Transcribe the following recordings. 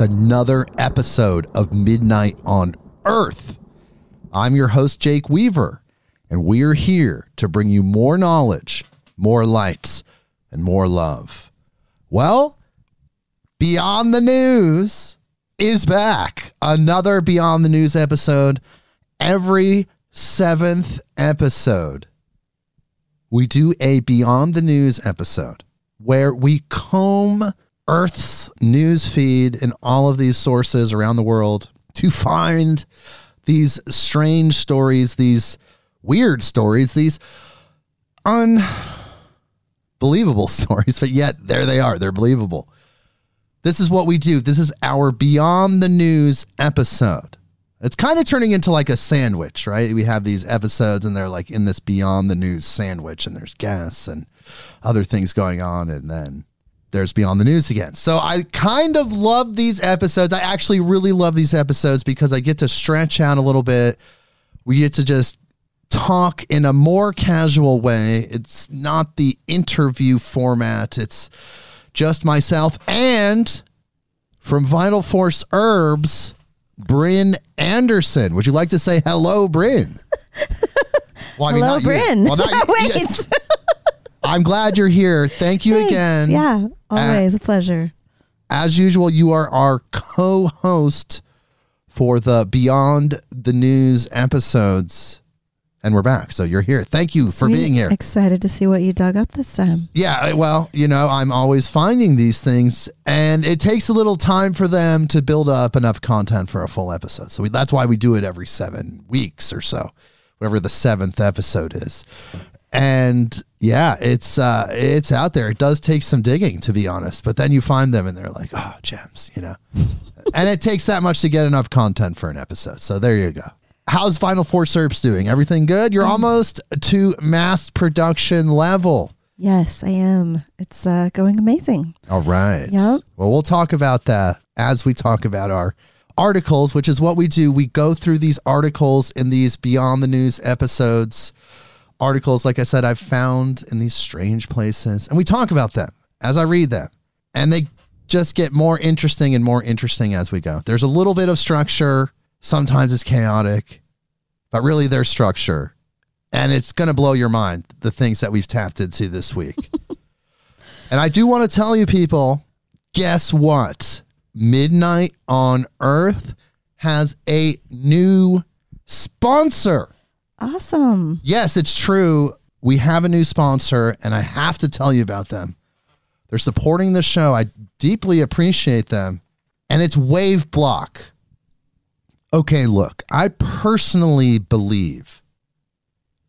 with another episode of Midnight on Earth. I'm your host, Jake Weaver, and we're here to bring you more knowledge, more lights, and more love. Well, Beyond the News is back. Another Beyond the News episode. Every seventh episode, we do a Beyond the News episode where we comb Earth's news feed and all of these sources around the world to find these strange stories, these weird stories, these unbelievable stories, but yet there they are. They're believable. This is what we do. This is our Beyond the News episode. It's kind of turning into like a sandwich, right? We have these episodes and they're like in this Beyond the News sandwich, and there's guests and other things going on, and then there's Beyond the News again. So I kind of love these episodes. I actually really love these episodes because I get to stretch out a little bit. We get to just talk in a more casual way. It's not the interview format, it's just myself and from Vital Force Herbs, Bryn Anderson. Would you like to say hello, Bryn? Well, hello, not you. Bryn. Well. Wait. I'm glad you're here. Thank you Thanks. again. Yeah, always a pleasure. As usual, you are our co host for the Beyond the News episodes. And we're back. So you're here. Thank you for being here. Excited to see what you dug up this time. Yeah, well, you know, I'm always finding these things, and it takes a little time for them to build up enough content for a full episode. So we, that's why we do it every seven weeks or so, whatever the seventh episode is. And yeah, it's uh, it's out there. It does take some digging, to be honest, but then you find them, and they're like, oh, gems, you know. and it takes that much to get enough content for an episode. So there you go. How's Vital Force Herbs doing? Everything good? You're almost to mass production level. Yes, I am. It's uh, going amazing. All right. Yep. Well, we'll talk about that as we talk about our articles, which is what we do. We go through these articles in these Beyond the News episodes. Articles, like I said, I've found in these strange places, and we talk about them as I read them. And they just get more interesting and more interesting as we go. There's a little bit of structure. Sometimes it's chaotic, but really there's structure. And it's going to blow your mind, the things that we've tapped into this week. And I do want to tell you people, guess what? Midnight on Earth has a new sponsor. Awesome. Yes, it's true. We have a new sponsor, and I have to tell you about them. They're supporting the show. I deeply appreciate them. And it's Wave Block. Okay, look, I personally believe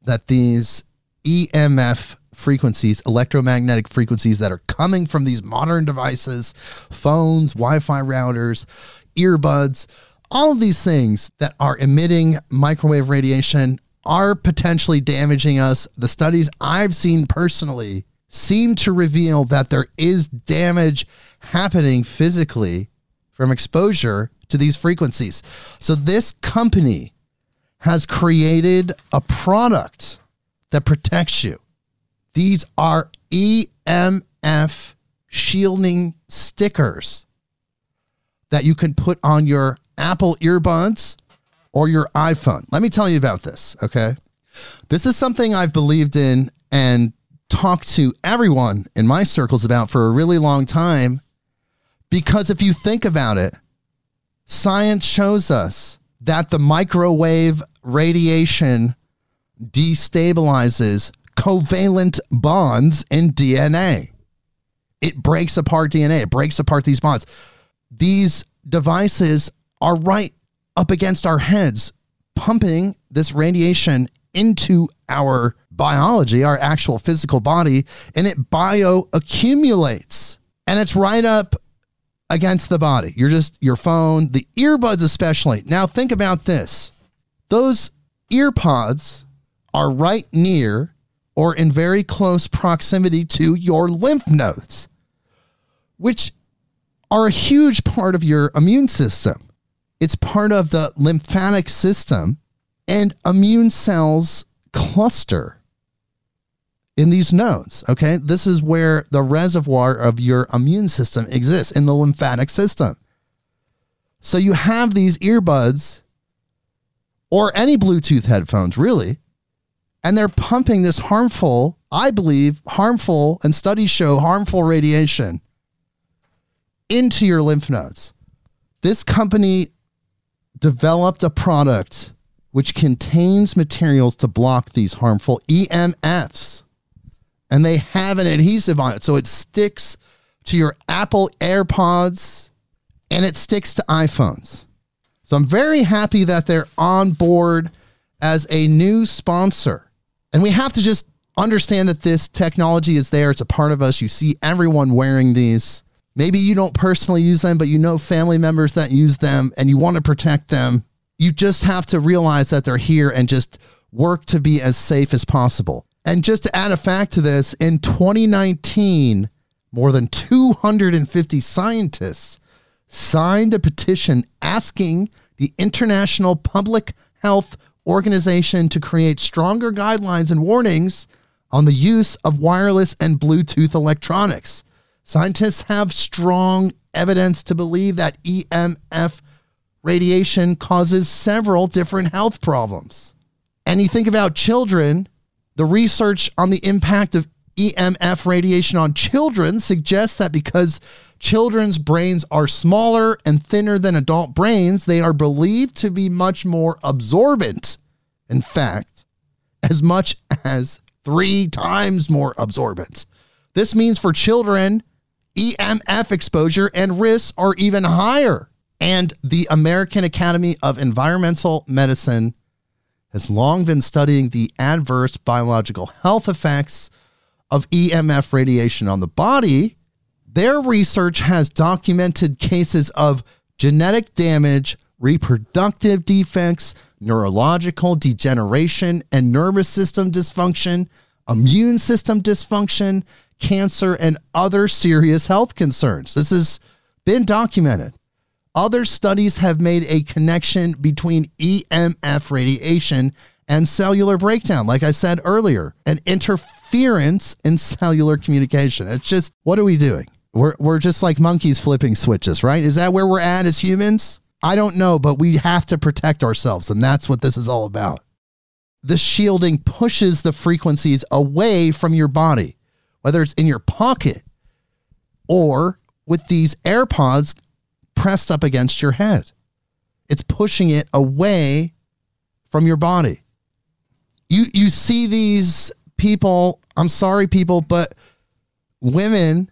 that these EMF frequencies, electromagnetic frequencies that are coming from these modern devices, phones, Wi Fi routers, earbuds, all of these things that are emitting microwave radiation are potentially damaging us. The studies I've seen personally seem to reveal that there is damage happening physically from exposure to these frequencies. So, this company has created a product that protects you. These are EMF shielding stickers that you can put on your Apple earbuds or your iPhone. Let me tell you about this, okay? This is something I've believed in and talked to everyone in my circles about for a really long time because if you think about it, science shows us that the microwave radiation destabilizes covalent bonds in DNA. It breaks apart DNA, it breaks apart these bonds. These devices are right up against our heads, pumping this radiation into our biology, our actual physical body, and it bioaccumulates. And it's right up against the body. You're just your phone, the earbuds especially. Now think about this. Those earpods are right near or in very close proximity to your lymph nodes, which are a huge part of your immune system. It's part of the lymphatic system, and immune cells cluster in these nodes. Okay. This is where the reservoir of your immune system exists in the lymphatic system. So you have these earbuds or any Bluetooth headphones, really, and they're pumping this harmful, I believe, harmful, and studies show harmful radiation into your lymph nodes. This company developed a product which contains materials to block these harmful EMFs. And they have an adhesive on it. So it sticks to your Apple AirPods and it sticks to iPhones. So I'm very happy that they're on board as a new sponsor. And we have to just understand that this technology is there. It's a part of us. You see everyone wearing these. Maybe you don't personally use them, but you know family members that use them and you want to protect them. You just have to realize that they're here and just work to be as safe as possible. And just to add a fact to this, in 2019, more than 250 scientists signed a petition asking the International Public Health Organization to create stronger guidelines and warnings on the use of wireless and Bluetooth electronics. Scientists have strong evidence to believe that EMF radiation causes several different health problems. And you think about children, the research on the impact of EMF radiation on children suggests that because children's brains are smaller and thinner than adult brains, they are believed to be much more absorbent. In fact, as much as three times more absorbent. This means for children, EMF exposure and risks are even higher. And the American Academy of Environmental Medicine has long been studying the adverse biological health effects of EMF radiation on the body. Their research has documented cases of genetic damage, reproductive defects, neurological degeneration, and nervous system dysfunction, immune system dysfunction, cancer, and other serious health concerns. This has been documented. Other studies have made a connection between EMF radiation and cellular breakdown, like I said earlier, an interference in cellular communication. It's just, what are we doing? We're, we're just like monkeys flipping switches, right? Is that where we're at as humans? I don't know, but we have to protect ourselves, and that's what this is all about. The shielding pushes the frequencies away from your body, whether it's in your pocket or with these AirPods pressed up against your head. It's pushing it away from your body. You you see these people, I'm sorry people, but women,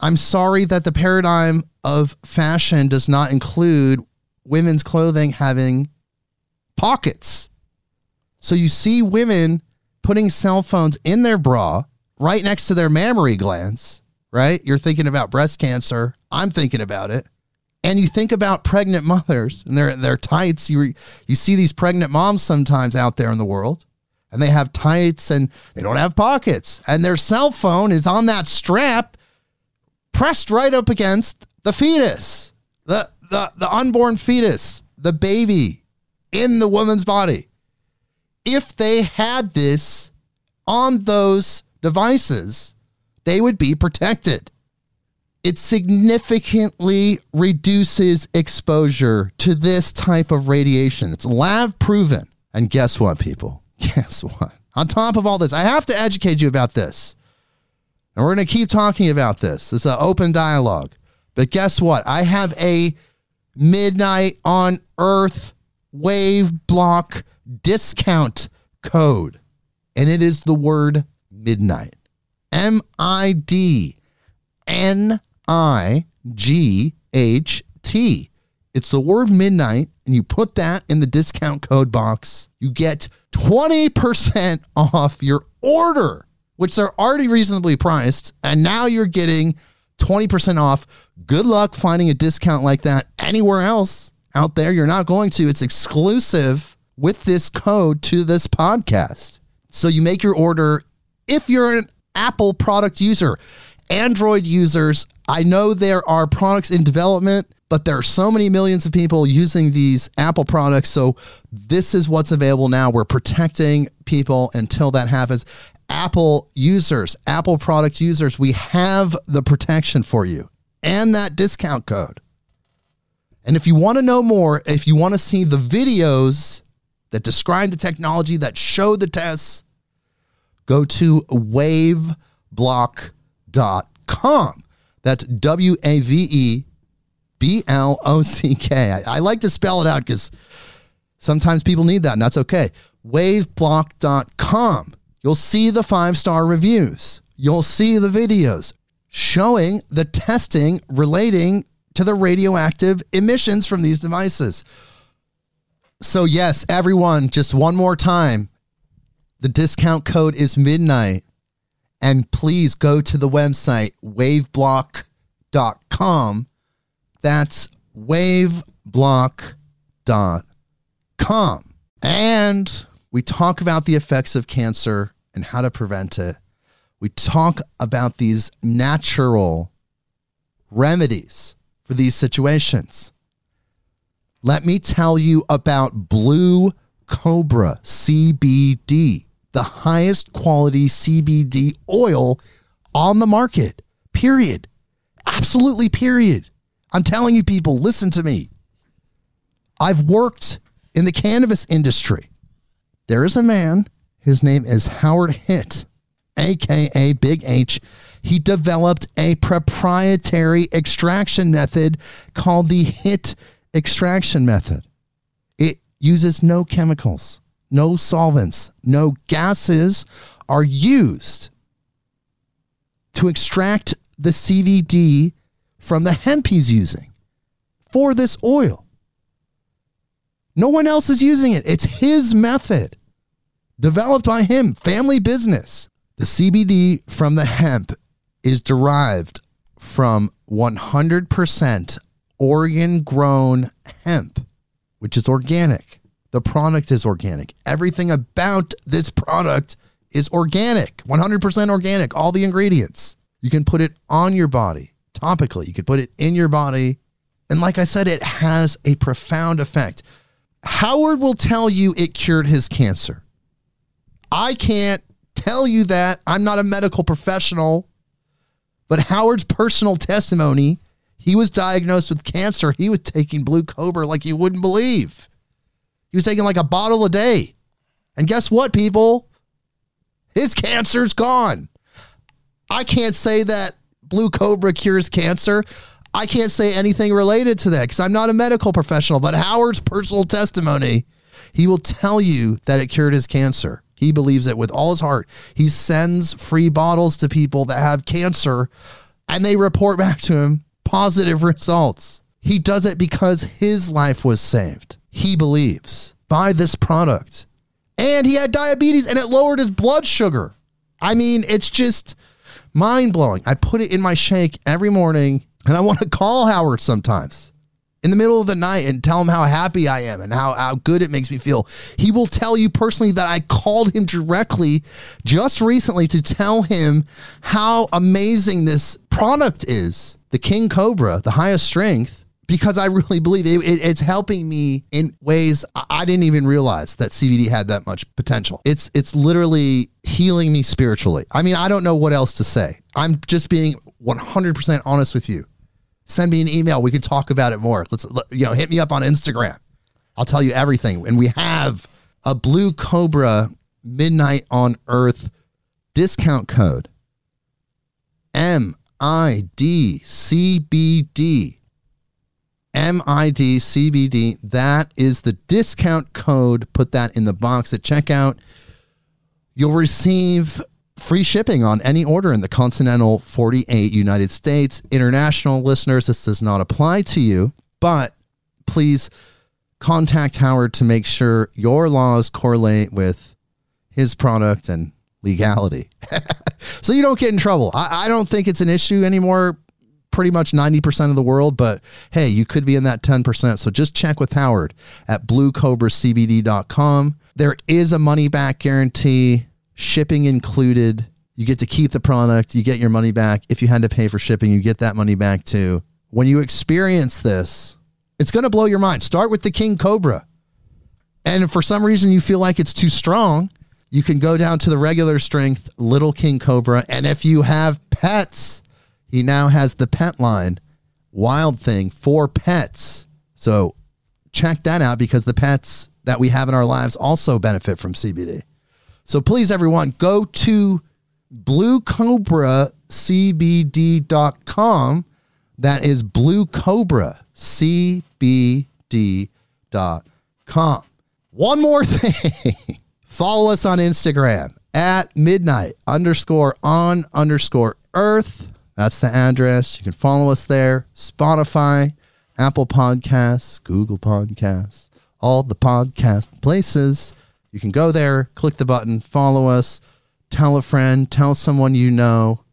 I'm sorry that the paradigm of fashion does not include women's clothing having pockets. So you see women putting cell phones in their bra right next to their mammary glands, right? You're thinking about breast cancer. I'm thinking about it. And you think about pregnant mothers and their their tights. You you see these pregnant moms sometimes out there in the world, and they have tights and they don't have pockets, and their cell phone is on that strap, pressed right up against the fetus, the the the unborn fetus, the baby in the woman's body. If they had this on those devices, they would be protected it significantly reduces exposure to this type of radiation. It's lab proven. And guess what, people? Guess what? On top of all this, I have to educate you about this. And we're going to keep talking about this. It's an open dialogue. But guess what? I have a midnight on earth wave block discount code. And it is the word midnight. M I D N I G H T. It's the word midnight, and you put that in the discount code box. You get 20% off your order, which they're already reasonably priced. And now you're getting 20% off. Good luck finding a discount like that anywhere else out there. You're not going to. It's exclusive with this code to this podcast. So you make your order if you're an Apple product user, Android users, I know there are products in development, but there are so many millions of people using these Apple products. So this is what's available now. We're protecting people until that happens. Apple users, Apple product users, we have the protection for you and that discount code. And if you want to know more, if you want to see the videos that describe the technology, that show the tests, go to waveblock.com. That's W A V E B L O C K. I I like to spell it out because sometimes people need that, and that's okay. Waveblock.com. You'll see the five star reviews, you'll see the videos showing the testing relating to the radioactive emissions from these devices. So, yes, everyone, just one more time. The discount code is midnight. And please go to the website waveblock.com. That's waveblock.com. And we talk about the effects of cancer and how to prevent it. We talk about these natural remedies for these situations. Let me tell you about Blue Cobra CBD, the highest quality CBD oil on the market. Period. Absolutely, period. I'm telling you, people, listen to me. I've worked in the cannabis industry. There is a man, his name is Howard Hitt, aka Big H. He developed a proprietary extraction method called the HIT extraction method. It uses no chemicals, no solvents, no gases are used to extract the CBD from the hemp he's using for this oil. No one else is using it. It's his method, developed by him, family business. The CBD from the hemp is derived from 100% Oregon grown hemp, which is organic. The product is organic. Everything about this product is organic, 100% organic, all the ingredients. You can put it on your body topically, you could put it in your body. And like I said, it has a profound effect. Howard will tell you it cured his cancer. I can't tell you that. I'm not a medical professional. But Howard's personal testimony, he was diagnosed with cancer. He was taking Blue Cobra like you wouldn't believe. He was taking like a bottle a day. And guess what, people? His cancer's gone. I can't say that Blue Cobra cures cancer. I can't say anything related to that because I'm not a medical professional. But Howard's personal testimony, he will tell you that it cured his cancer. He believes it with all his heart. He sends free bottles to people that have cancer and they report back to him positive results. He does it because his life was saved. He believes by this product. And he had diabetes and it lowered his blood sugar. I mean, it's just mind blowing. I put it in my shake every morning and I want to call Howard sometimes in the middle of the night and tell him how happy I am and how, how good it makes me feel. He will tell you personally that I called him directly just recently to tell him how amazing this product is the King Cobra, the highest strength. Because I really believe it, it- it's helping me in ways I- didn't even realize that CBD had that much potential. It's it's literally healing me spiritually. I mean, I don't know what else to say. I'm just being 100% honest with you send me an email. We can talk about it more. Let's, you know, hit me up on Instagram. I'll tell you everything. And we have a Blue Cobra Midnight on Earth discount code M I D C B D. M I D C B D. That is the discount code. Put that in the box at checkout. You'll receive free shipping on any order in the continental 48 United States. International listeners, this does not apply to you, but please contact Howard to make sure your laws correlate with his product and legality. so you don't get in trouble. I, I don't think it's an issue anymore. Pretty much 90% of the world, but hey, you could be in that 10%. So just check with Howard at bluecobracbd.com. There is a money back guarantee, shipping included. You get to keep the product, you get your money back. If you had to pay for shipping, you get that money back too. When you experience this, it's going to blow your mind. Start with the King Cobra. And if for some reason you feel like it's too strong, you can go down to the regular strength Little King Cobra. And if you have pets, he now has the pet line, Wild Thing for pets. So check that out because the pets that we have in our lives also benefit from CBD. So please, everyone, go to bluecobracbd.com. That is bluecobracbd.com. One more thing. Follow us on Instagram at midnight underscore on underscore earth. That's the address. You can follow us there. Spotify, Apple Podcasts, Google Podcasts, all the podcast places. You can go there, click the button, follow us, tell a friend, tell someone you know.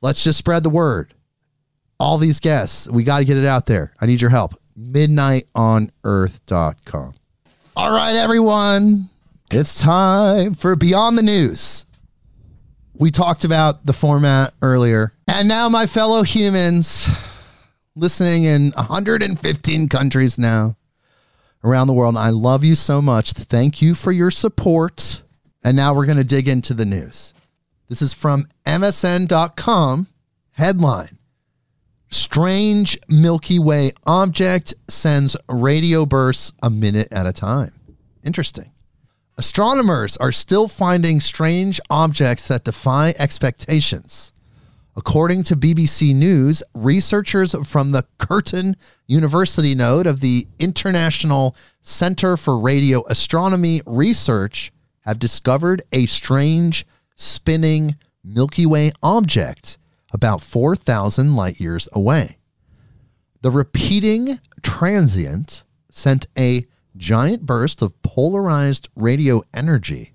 Let's just spread the word. All these guests, we got to get it out there. I need your help. Midnightonearth.com. All right, everyone. It's time for Beyond the News. We talked about the format earlier. And now, my fellow humans listening in 115 countries now around the world, I love you so much. Thank you for your support. And now we're going to dig into the news. This is from MSN.com. Headline Strange Milky Way object sends radio bursts a minute at a time. Interesting. Astronomers are still finding strange objects that defy expectations. According to BBC News, researchers from the Curtin University node of the International Center for Radio Astronomy Research have discovered a strange spinning Milky Way object about 4,000 light years away. The repeating transient sent a giant burst of polarized radio energy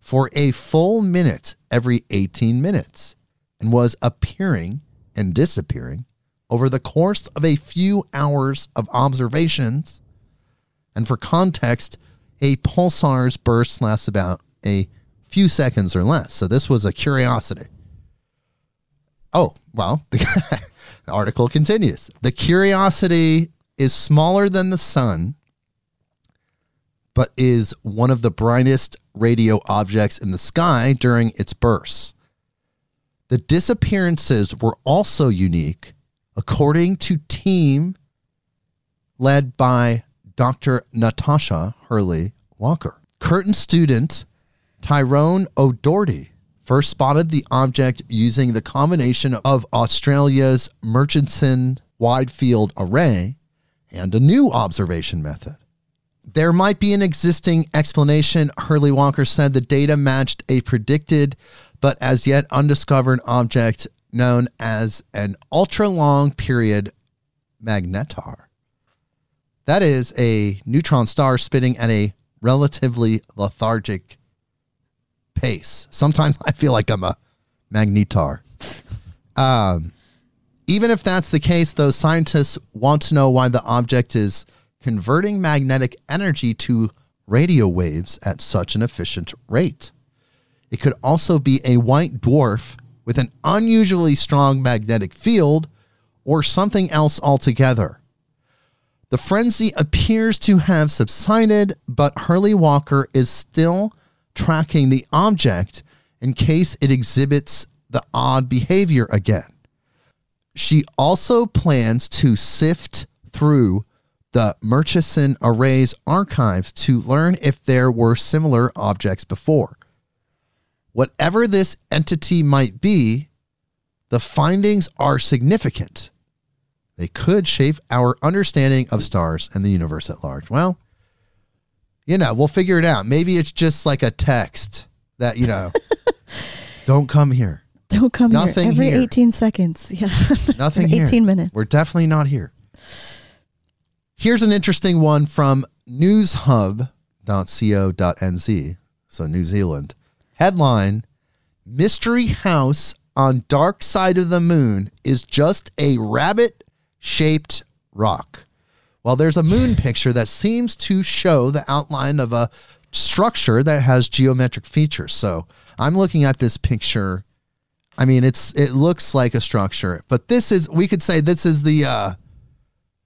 for a full minute every 18 minutes and was appearing and disappearing over the course of a few hours of observations. And for context, a pulsar's burst lasts about a few seconds or less. So this was a curiosity. Oh, well, the, article continues. The curiosity is smaller than the sun, but is one of the brightest radio objects in the sky during its bursts. The disappearances were also unique, according to team led by Dr. Natasha Hurley Walker. Curtin student Tyrone O'Doherty first spotted the object using the combination of Australia's Murchison Wide Field Array and a new observation method. There might be an existing explanation, Hurley Walker said the data matched a predicted but as yet undiscovered object known as an ultra long period magnetar. That is a neutron star spinning at a relatively lethargic pace. Sometimes I feel like I'm a magnetar. Um, even if that's the case, though, scientists want to know why the object is converting magnetic energy to radio waves at such an efficient rate. It could also be a white dwarf with an unusually strong magnetic field or something else altogether. The frenzy appears to have subsided, but Hurley Walker is still tracking the object in case it exhibits the odd behavior again. She also plans to sift through the Murchison Array's archives to learn if there were similar objects before. Whatever this entity might be, the findings are significant. They could shape our understanding of stars and the universe at large. Well, you know, we'll figure it out. Maybe it's just like a text that, you know, don't come here. Don't come Nothing here every here. 18 seconds. Yeah. Nothing Every here. 18 minutes. We're definitely not here. Here's an interesting one from newshub.co.nz, so New Zealand. Headline Mystery House on Dark Side of the Moon is just a rabbit shaped rock. Well, there's a moon picture that seems to show the outline of a structure that has geometric features. So I'm looking at this picture. I mean, it's it looks like a structure, but this is we could say this is the uh,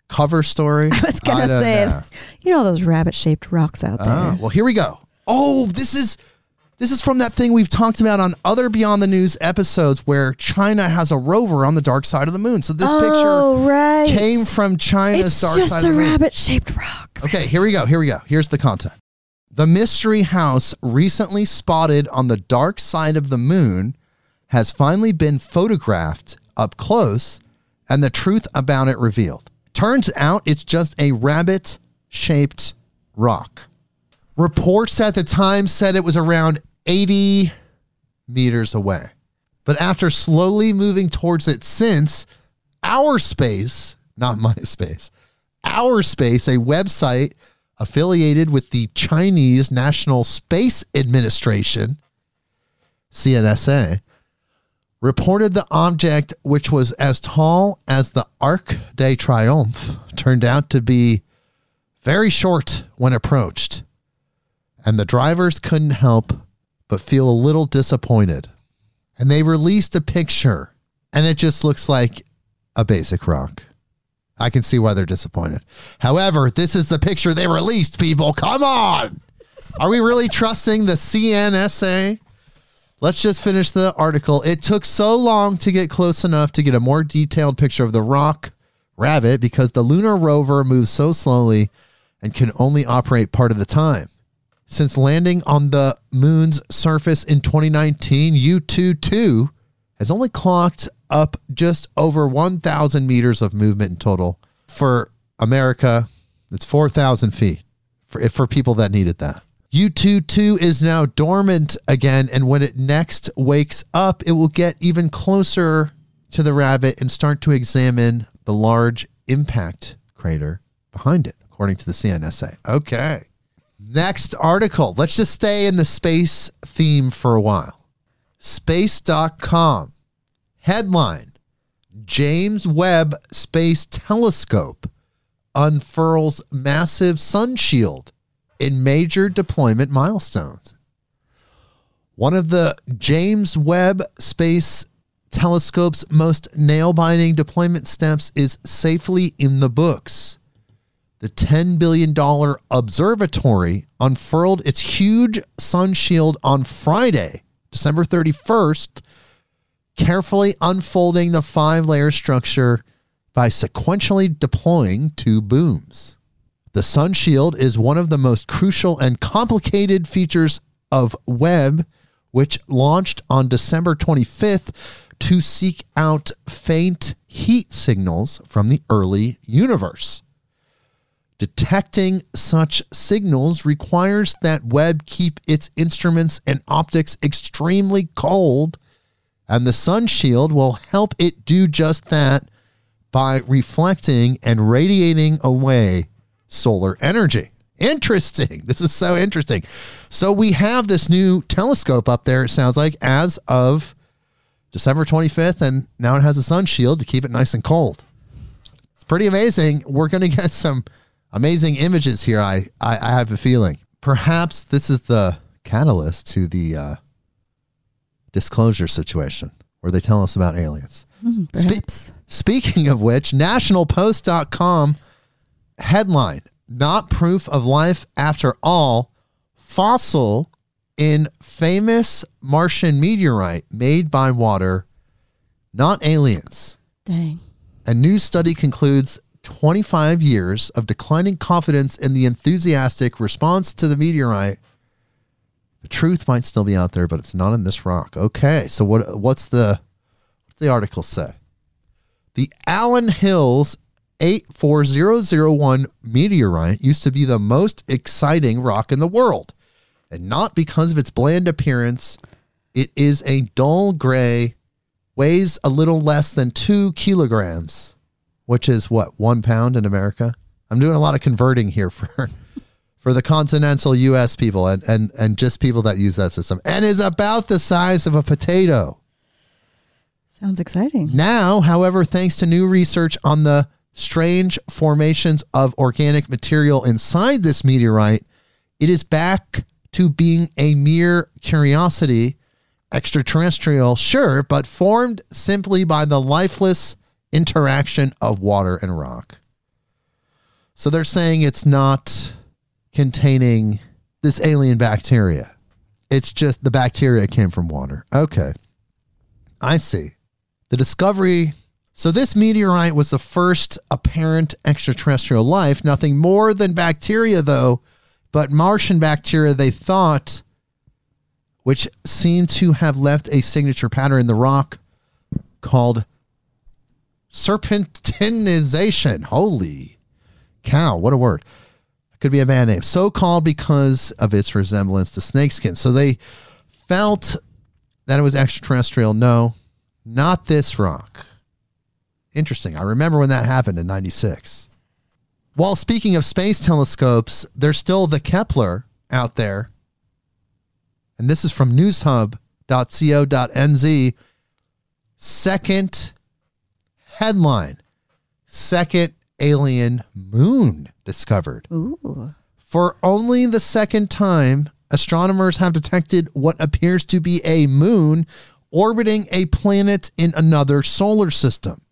cover story. I was gonna don't say, know. you know those rabbit-shaped rocks out there. Oh, well, here we go. Oh, this is this is from that thing we've talked about on other Beyond the News episodes where China has a rover on the dark side of the moon. So this oh, picture right. came from China's It's dark side just of a the moon. rabbit-shaped rock. Okay, here we go. Here we go. Here's the content. The mystery house recently spotted on the dark side of the moon has finally been photographed up close and the truth about it revealed. Turns out it's just a rabbit shaped rock. Reports at the time said it was around 80 meters away. But after slowly moving towards it since, our space, not my space, our space, a website affiliated with the Chinese National Space Administration, CNSA, reported the object, which was as tall as the Arc de Triomphe, turned out to be very short when approached. And the drivers couldn't help but feel a little disappointed. And they released a picture, and it just looks like a basic rock. I can see why they're disappointed. However, this is the picture they released, people. Come on. Are we really trusting the CNSA? Let's just finish the article. It took so long to get close enough to get a more detailed picture of the rock rabbit because the lunar rover moves so slowly and can only operate part of the time. Since landing on the moon's surface in 2019, Yutu 2 has only clocked up just over 1,000 meters of movement in total. For America, it's 4,000 feet for, for people that needed that. Yutu 2 is now dormant again, and when it next wakes up, it will get even closer to the rabbit and start to examine the large impact crater behind it, according to the CNSA. Okay. Next article. Let's just stay in the space theme for a while. Space.com. Headline James Webb Space Telescope unfurls massive sun shield in major deployment milestones. One of the James Webb Space Telescope's most nail biting deployment steps is safely in the books. The $10 billion observatory unfurled its huge sun shield on Friday, December 31st, carefully unfolding the five layer structure by sequentially deploying two booms. The sun shield is one of the most crucial and complicated features of Webb, which launched on December 25th to seek out faint heat signals from the early universe. Detecting such signals requires that Webb keep its instruments and optics extremely cold, and the sun shield will help it do just that by reflecting and radiating away solar energy. Interesting. This is so interesting. So we have this new telescope up there, it sounds like, as of December 25th, and now it has a sun shield to keep it nice and cold. It's pretty amazing. We're going to get some amazing images here. I, I, I have a feeling. Perhaps this is the catalyst to the uh, disclosure situation where they tell us about aliens. Spe- Perhaps. Speaking of which, nationalpost.com headline Not proof of life after all. Fossil in famous Martian meteorite made by water, not aliens. Dang. A new study concludes 25 years of declining confidence in the enthusiastic response to the meteorite. The truth might still be out there, but it's not in this rock. Okay, so what what's the what's the article say? The Allan Hills 84001 meteorite used to be the most exciting rock in the world. And not because of its bland appearance, it is a dull gray, weighs a little less than two kilograms, which is what, one pound in America? I'm doing a lot of converting here for for the continental US people and, and, and just people that use that system. And is about the size of a potato. Sounds exciting. Now, however, thanks to new research on the strange formations of organic material inside this meteorite, it is back to being a mere curiosity, extraterrestrial, sure, but formed simply by the lifeless interaction of water and rock. So they're saying it's not containing this alien bacteria. It's just the bacteria came from water. Okay. I see. The discovery. So, this meteorite was the first apparent extraterrestrial life, nothing more than bacteria, though, but Martian bacteria, they thought, which seemed to have left a signature pattern in the rock called serpentinization. Holy cow, what a word. Could be a bad name. So called because of its resemblance to snakeskin. So they felt that it was extraterrestrial. No, not this rock. Interesting. I remember when that happened in 96. While speaking of space telescopes, there's still the Kepler out there. And this is from newshub.co.nz. Second headline Second alien moon discovered. Ooh. For only the second time, astronomers have detected what appears to be a moon orbiting a planet in another solar system.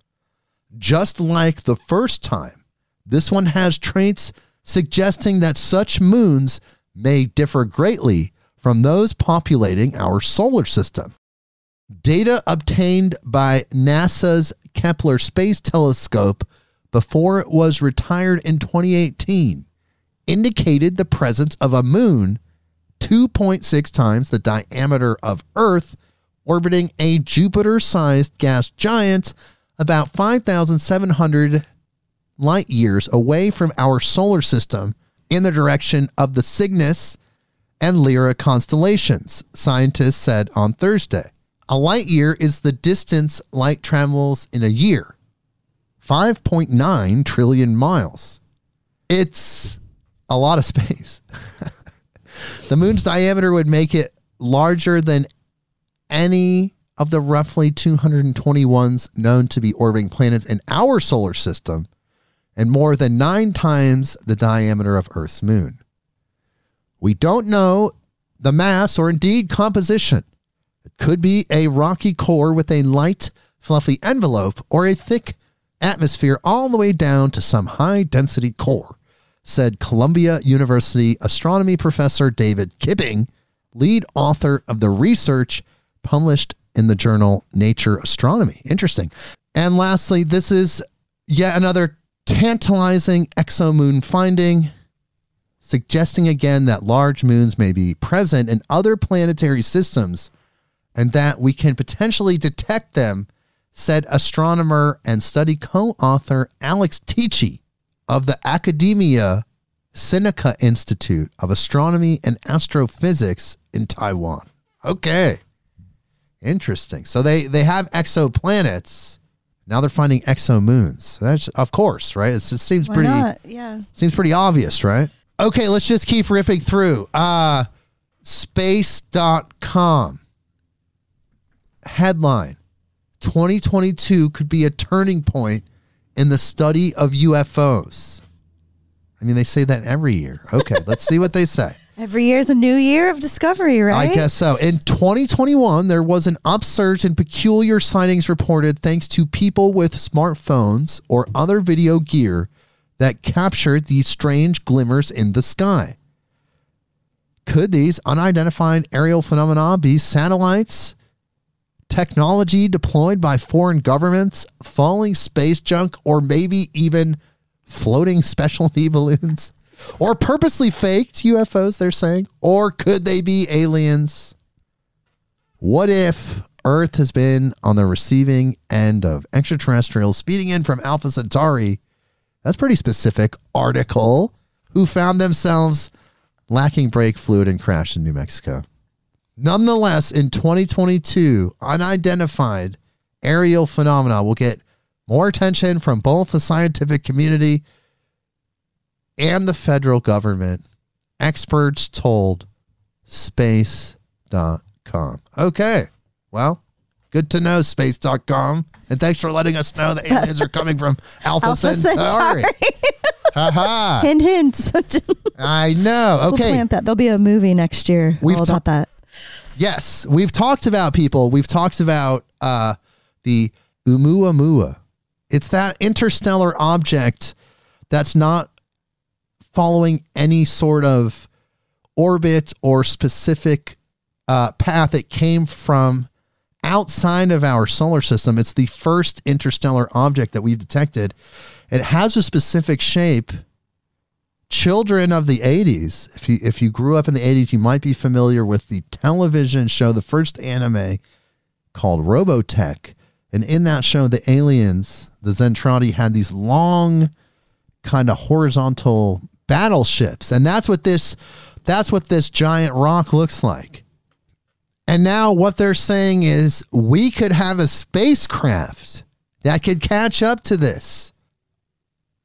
Just like the first time, this one has traits suggesting that such moons may differ greatly from those populating our solar system. Data obtained by NASA's Kepler Space Telescope before it was retired in 2018 indicated the presence of a moon 2.6 times the diameter of Earth orbiting a Jupiter sized gas giant about 5,700 light years away from our solar system in the direction of the Cygnus and Lyra constellations, scientists said on Thursday. A light year is the distance light travels in a year 5.9 trillion miles. It's a lot of space. the moon's diameter would make it larger than any of the roughly 221s known to be orbiting planets in our solar system and more than nine times the diameter of Earth's moon. We don't know the mass or indeed composition. It could be a rocky core with a light, fluffy envelope or a thick atmosphere all the way down to some high density core, said Columbia University astronomy professor David Kipping, lead author of the research published in the journal Nature Astronomy. Interesting. And lastly, this is yet another tantalizing exomoon finding, suggesting again that large moons may be present in other planetary systems and that we can potentially detect them, said astronomer and study co author Alex Teachey of the Academia Sinica Institute of Astronomy and Astrophysics in Taiwan. Okay. Interesting. So they they have exoplanets. Now they're finding exomoons. That's of course, right? It's, it seems Why pretty not? Yeah. seems pretty obvious, right? Okay, let's just keep ripping through. Uh space.com. Headline 2022 could be a turning point in the study of UFOs. I mean, they say that every year. Okay, let's see what they say. Every year is a new year of discovery, right? I guess so. In 2021, there was an upsurge in peculiar sightings reported thanks to people with smartphones or other video gear that captured these strange glimmers in the sky. Could these unidentified aerial phenomena be satellites, technology deployed by foreign governments, falling space junk, or maybe even floating specialty balloons? Or purposely faked UFOs, they're saying? Or could they be aliens? What if Earth has been on the receiving end of extraterrestrials feeding in from Alpha Centauri? That's pretty specific. Article who found themselves lacking brake fluid and crashed in New Mexico. Nonetheless, in 2022, unidentified aerial phenomena will get more attention from both the scientific community and the federal government, experts told space.com. Okay. Well, good to know, space.com. And thanks for letting us know the aliens are coming from Alpha, Alpha Centauri. Centauri. Haha. hint, hint. I know. Okay. We'll plant that. There'll be a movie next year We've all ta- about that. Yes, we've talked about people. We've talked about uh, the Oumuamua. It's that interstellar object that's not following any sort of orbit or specific uh, path. It came from outside of our solar system. It's the first interstellar object that we've detected. It has a specific shape children of the 80s if you if you grew up in the 80s you might be familiar with the television show the first anime called robotech. And in that show the aliens the Zentraedi had these long kind of horizontal battleships. And that's what this that's what this giant rock looks like. And now what they're saying is we could have a spacecraft that could catch up to this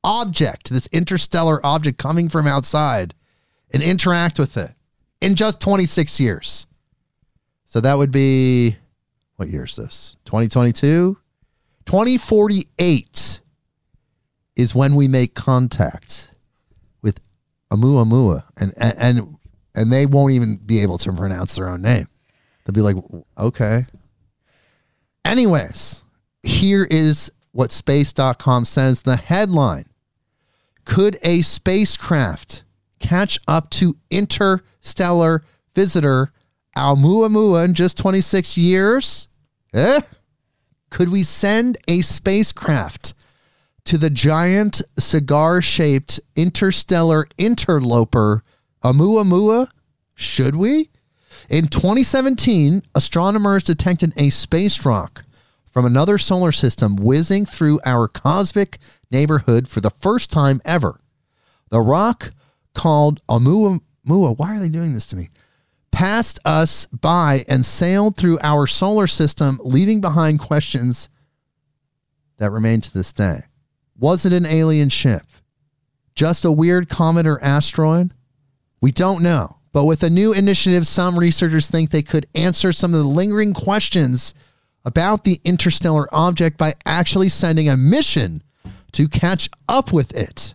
object, this interstellar object coming from outside, and interact with it in just 26 years. So that would be what year is this? 2022? 2048 is when we make contact with Oumuamua and and and, and they won't even be able to pronounce their own name. They'll be like, "Okay." Anyways, here is what space.com says the headline could a spacecraft catch up to interstellar visitor Oumuamua in just 26 years? Eh? Could we send a spacecraft to the giant cigar shaped interstellar interloper Oumuamua? Should we? In 2017, astronomers detected a space rock from another solar system whizzing through our cosmic neighborhood for the first time ever. The rock called Oumuamua, why are they doing this to me? Passed us by and sailed through our solar system, leaving behind questions that remain to this day. Was it an alien ship? Just a weird comet or asteroid? We don't know. But with a new initiative, some researchers think they could answer some of the lingering questions about the interstellar object by actually sending a mission to catch up with it.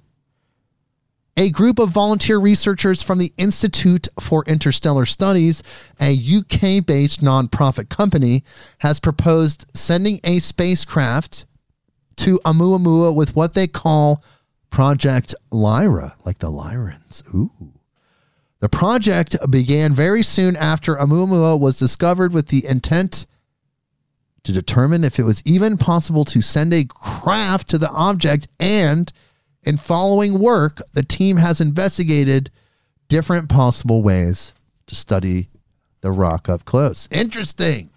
A group of volunteer researchers from the Institute for Interstellar Studies, a UK based nonprofit company, has proposed sending a spacecraft to Oumuamua with what they call Project Lyra, like the Lyrans. Ooh. The project began very soon after Oumuamua was discovered with the intent to determine if it was even possible to send a craft to the object. And in following work, the team has investigated different possible ways to study the rock up close. Interesting.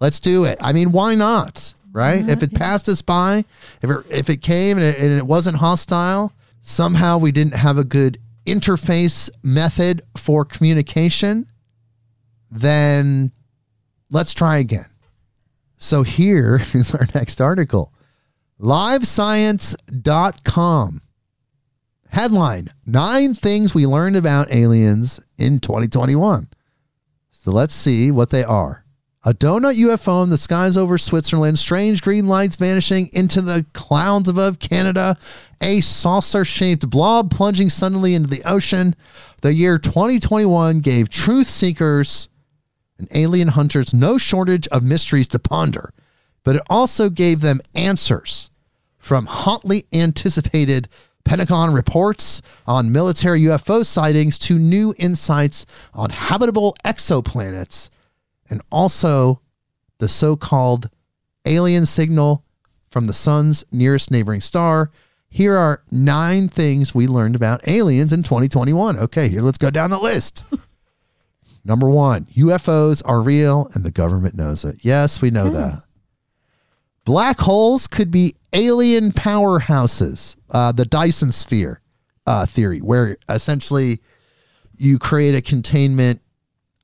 Let's do it. I mean, why not? Right? If it passed us by, if it, if it came and it, and it wasn't hostile, somehow we didn't have a good interface method for communication, then let's try again. So here is our next article livescience.com. Headline Nine things we learned about aliens in 2021. So let's see what they are. A donut UFO in the skies over Switzerland, strange green lights vanishing into the clouds above Canada, a saucer shaped blob plunging suddenly into the ocean. The year 2021 gave truth seekers and alien hunters no shortage of mysteries to ponder, but it also gave them answers from hotly anticipated Pentagon reports on military UFO sightings to new insights on habitable exoplanets and also the so called alien signal from the sun's nearest neighboring star. Here are nine things we learned about aliens in 2021. Okay, here, let's go down the list. Number one, UFOs are real and the government knows it. Yes, we know that. Black holes could be alien powerhouses. Uh, the Dyson sphere uh, theory, where essentially you create a containment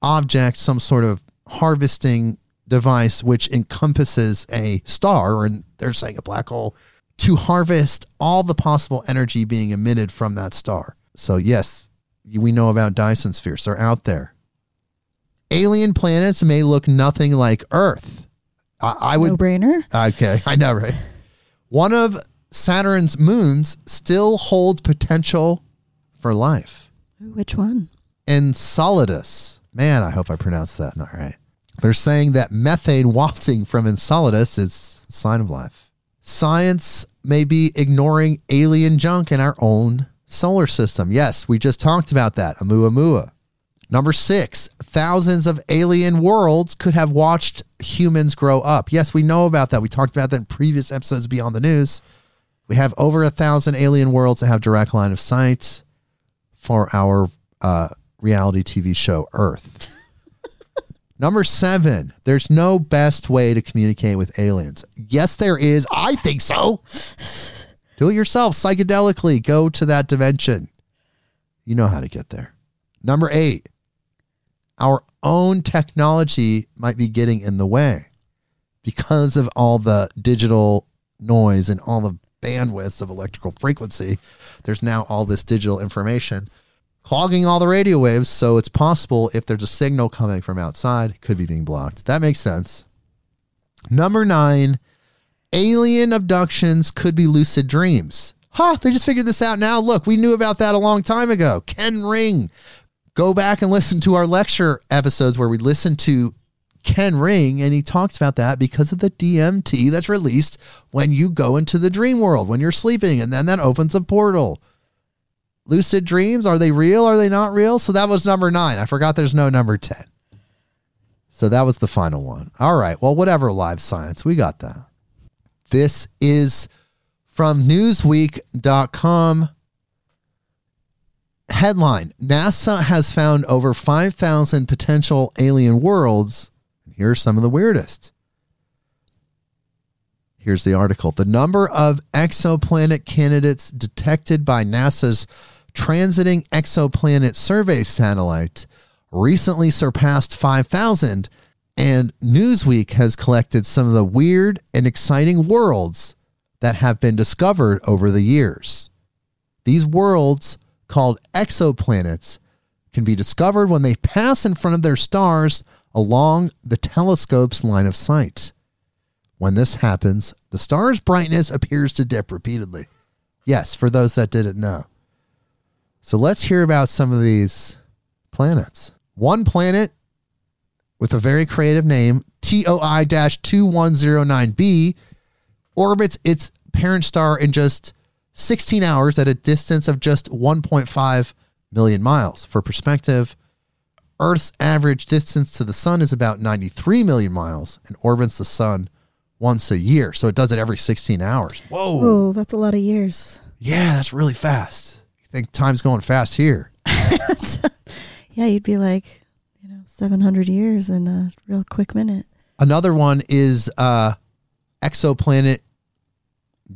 object, some sort of harvesting device, which encompasses a star, or they're saying a black hole, to harvest all the possible energy being emitted from that star. So, yes, we know about Dyson spheres, they're out there. Alien planets may look nothing like Earth. I, I would No brainer. Okay, I know, right? One of Saturn's moons still holds potential for life. Which one? Enceladus. Man, I hope I pronounced that not right. They're saying that methane wafting from Enceladus is a sign of life. Science may be ignoring alien junk in our own solar system. Yes, we just talked about that. Oumuamua. Number six, thousands of alien worlds could have watched humans grow up. Yes, we know about that. We talked about that in previous episodes beyond the news. We have over a thousand alien worlds that have direct line of sight for our uh, reality TV show Earth. Number seven, there's no best way to communicate with aliens. Yes, there is. I think so. Do it yourself psychedelically. Go to that dimension. You know how to get there. Number eight, our own technology might be getting in the way because of all the digital noise and all the bandwidths of electrical frequency. There's now all this digital information clogging all the radio waves. So it's possible if there's a signal coming from outside, it could be being blocked. That makes sense. Number nine, alien abductions could be lucid dreams. Huh, they just figured this out now. Look, we knew about that a long time ago. Ken Ring. Go back and listen to our lecture episodes where we listen to Ken Ring, and he talks about that because of the DMT that's released when you go into the dream world when you're sleeping, and then that opens a portal. Lucid dreams, are they real? Are they not real? So that was number nine. I forgot there's no number 10. So that was the final one. All right. Well, whatever, live science. We got that. This is from Newsweek.com. Headline NASA has found over 5,000 potential alien worlds. And here are some of the weirdest. Here's the article. The number of exoplanet candidates detected by NASA's Transiting Exoplanet Survey satellite recently surpassed 5,000, and Newsweek has collected some of the weird and exciting worlds that have been discovered over the years. These worlds, called exoplanets, can be discovered when they pass in front of their stars along the telescope's line of sight. When this happens, the star's brightness appears to dip repeatedly. Yes, for those that didn't know. So let's hear about some of these planets. One planet with a very creative name, TOI 2109b, orbits its parent star in just 16 hours at a distance of just 1.5 million miles. For perspective, Earth's average distance to the sun is about 93 million miles and orbits the sun once a year. So it does it every 16 hours. Whoa. Oh, that's a lot of years. Yeah, that's really fast. You think time's going fast here? Yeah, you'd be like, you know, 700 years in a real quick minute. Another one is uh, exoplanet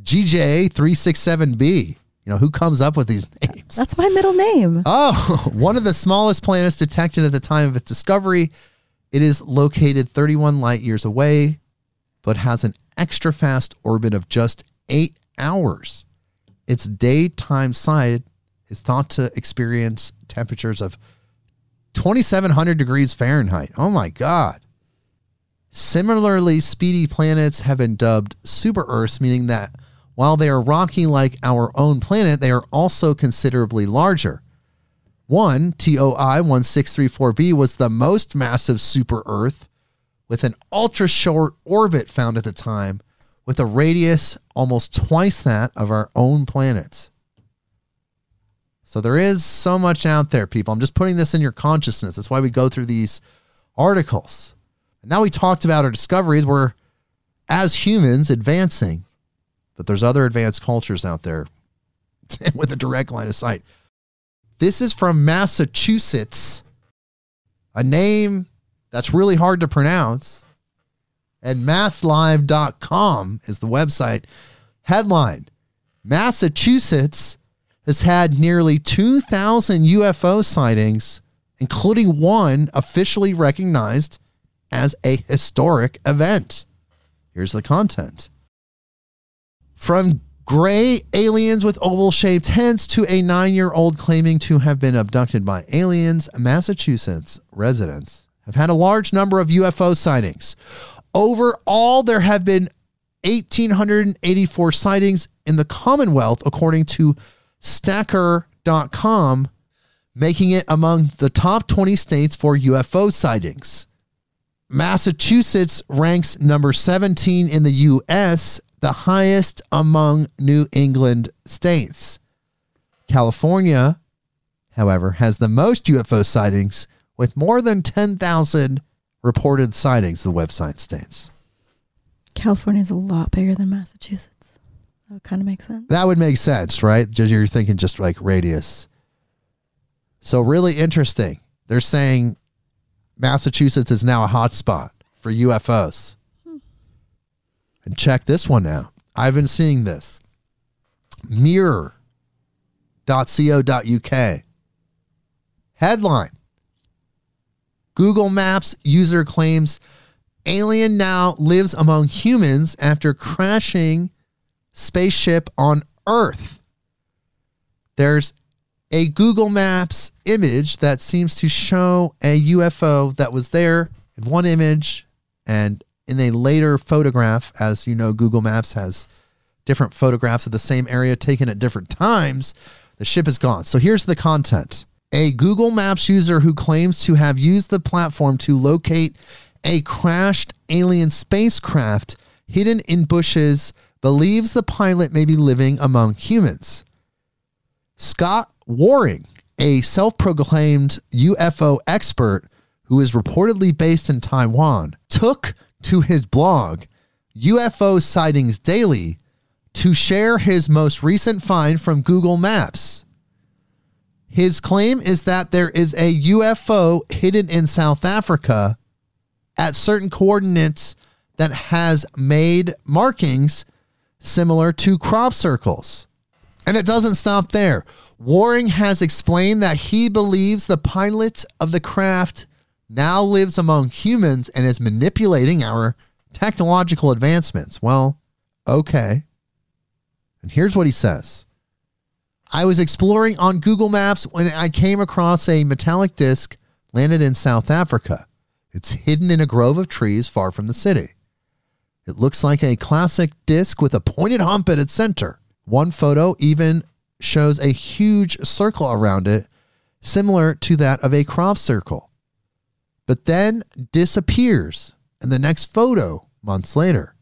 GJ367b. You know, who comes up with these names? That's my middle name. Oh, one of the smallest planets detected at the time of its discovery. It is located 31 light years away, but has an extra fast orbit of just eight hours. Its daytime side is thought to experience temperatures of 2,700 degrees Fahrenheit. Oh my God. Similarly, speedy planets have been dubbed super Earths, meaning that while they are rocky like our own planet, they are also considerably larger. One, TOI 1634b, was the most massive super Earth with an ultra short orbit found at the time, with a radius almost twice that of our own planets. So there is so much out there, people. I'm just putting this in your consciousness. That's why we go through these articles. Now we talked about our discoveries. We're, as humans, advancing, but there's other advanced cultures out there with a direct line of sight. This is from Massachusetts, a name that's really hard to pronounce. And masslive.com is the website. Headline Massachusetts has had nearly 2,000 UFO sightings, including one officially recognized as a historic event. Here's the content. From gray aliens with oval shaped heads to a nine year old claiming to have been abducted by aliens, Massachusetts residents have had a large number of UFO sightings. Overall, there have been 1,884 sightings in the Commonwealth, according to Stacker.com, making it among the top 20 states for UFO sightings. Massachusetts ranks number 17 in the U.S., the highest among New England states. California, however, has the most UFO sightings with more than 10,000 reported sightings, the website states. California is a lot bigger than Massachusetts. That kind of makes sense. That would make sense, right? You're thinking just like radius. So, really interesting. They're saying Massachusetts is now a hotspot for UFOs. And check this one out. I've been seeing this. Mirror.co.uk. Headline Google Maps user claims alien now lives among humans after crashing spaceship on Earth. There's a Google Maps image that seems to show a UFO that was there in one image and in a later photograph, as you know, Google Maps has different photographs of the same area taken at different times. The ship is gone. So here's the content. A Google Maps user who claims to have used the platform to locate a crashed alien spacecraft hidden in bushes believes the pilot may be living among humans. Scott Waring, a self proclaimed UFO expert who is reportedly based in Taiwan, took to his blog, UFO Sightings Daily, to share his most recent find from Google Maps. His claim is that there is a UFO hidden in South Africa at certain coordinates that has made markings similar to crop circles. And it doesn't stop there. Waring has explained that he believes the pilot of the craft now lives among humans and is manipulating our technological advancements. Well, okay. And here's what he says I was exploring on Google Maps when I came across a metallic disc landed in South Africa. It's hidden in a grove of trees far from the city. It looks like a classic disc with a pointed hump at its center. One photo even shows a huge circle around it, similar to that of a crop circle, but then disappears in the next photo months later.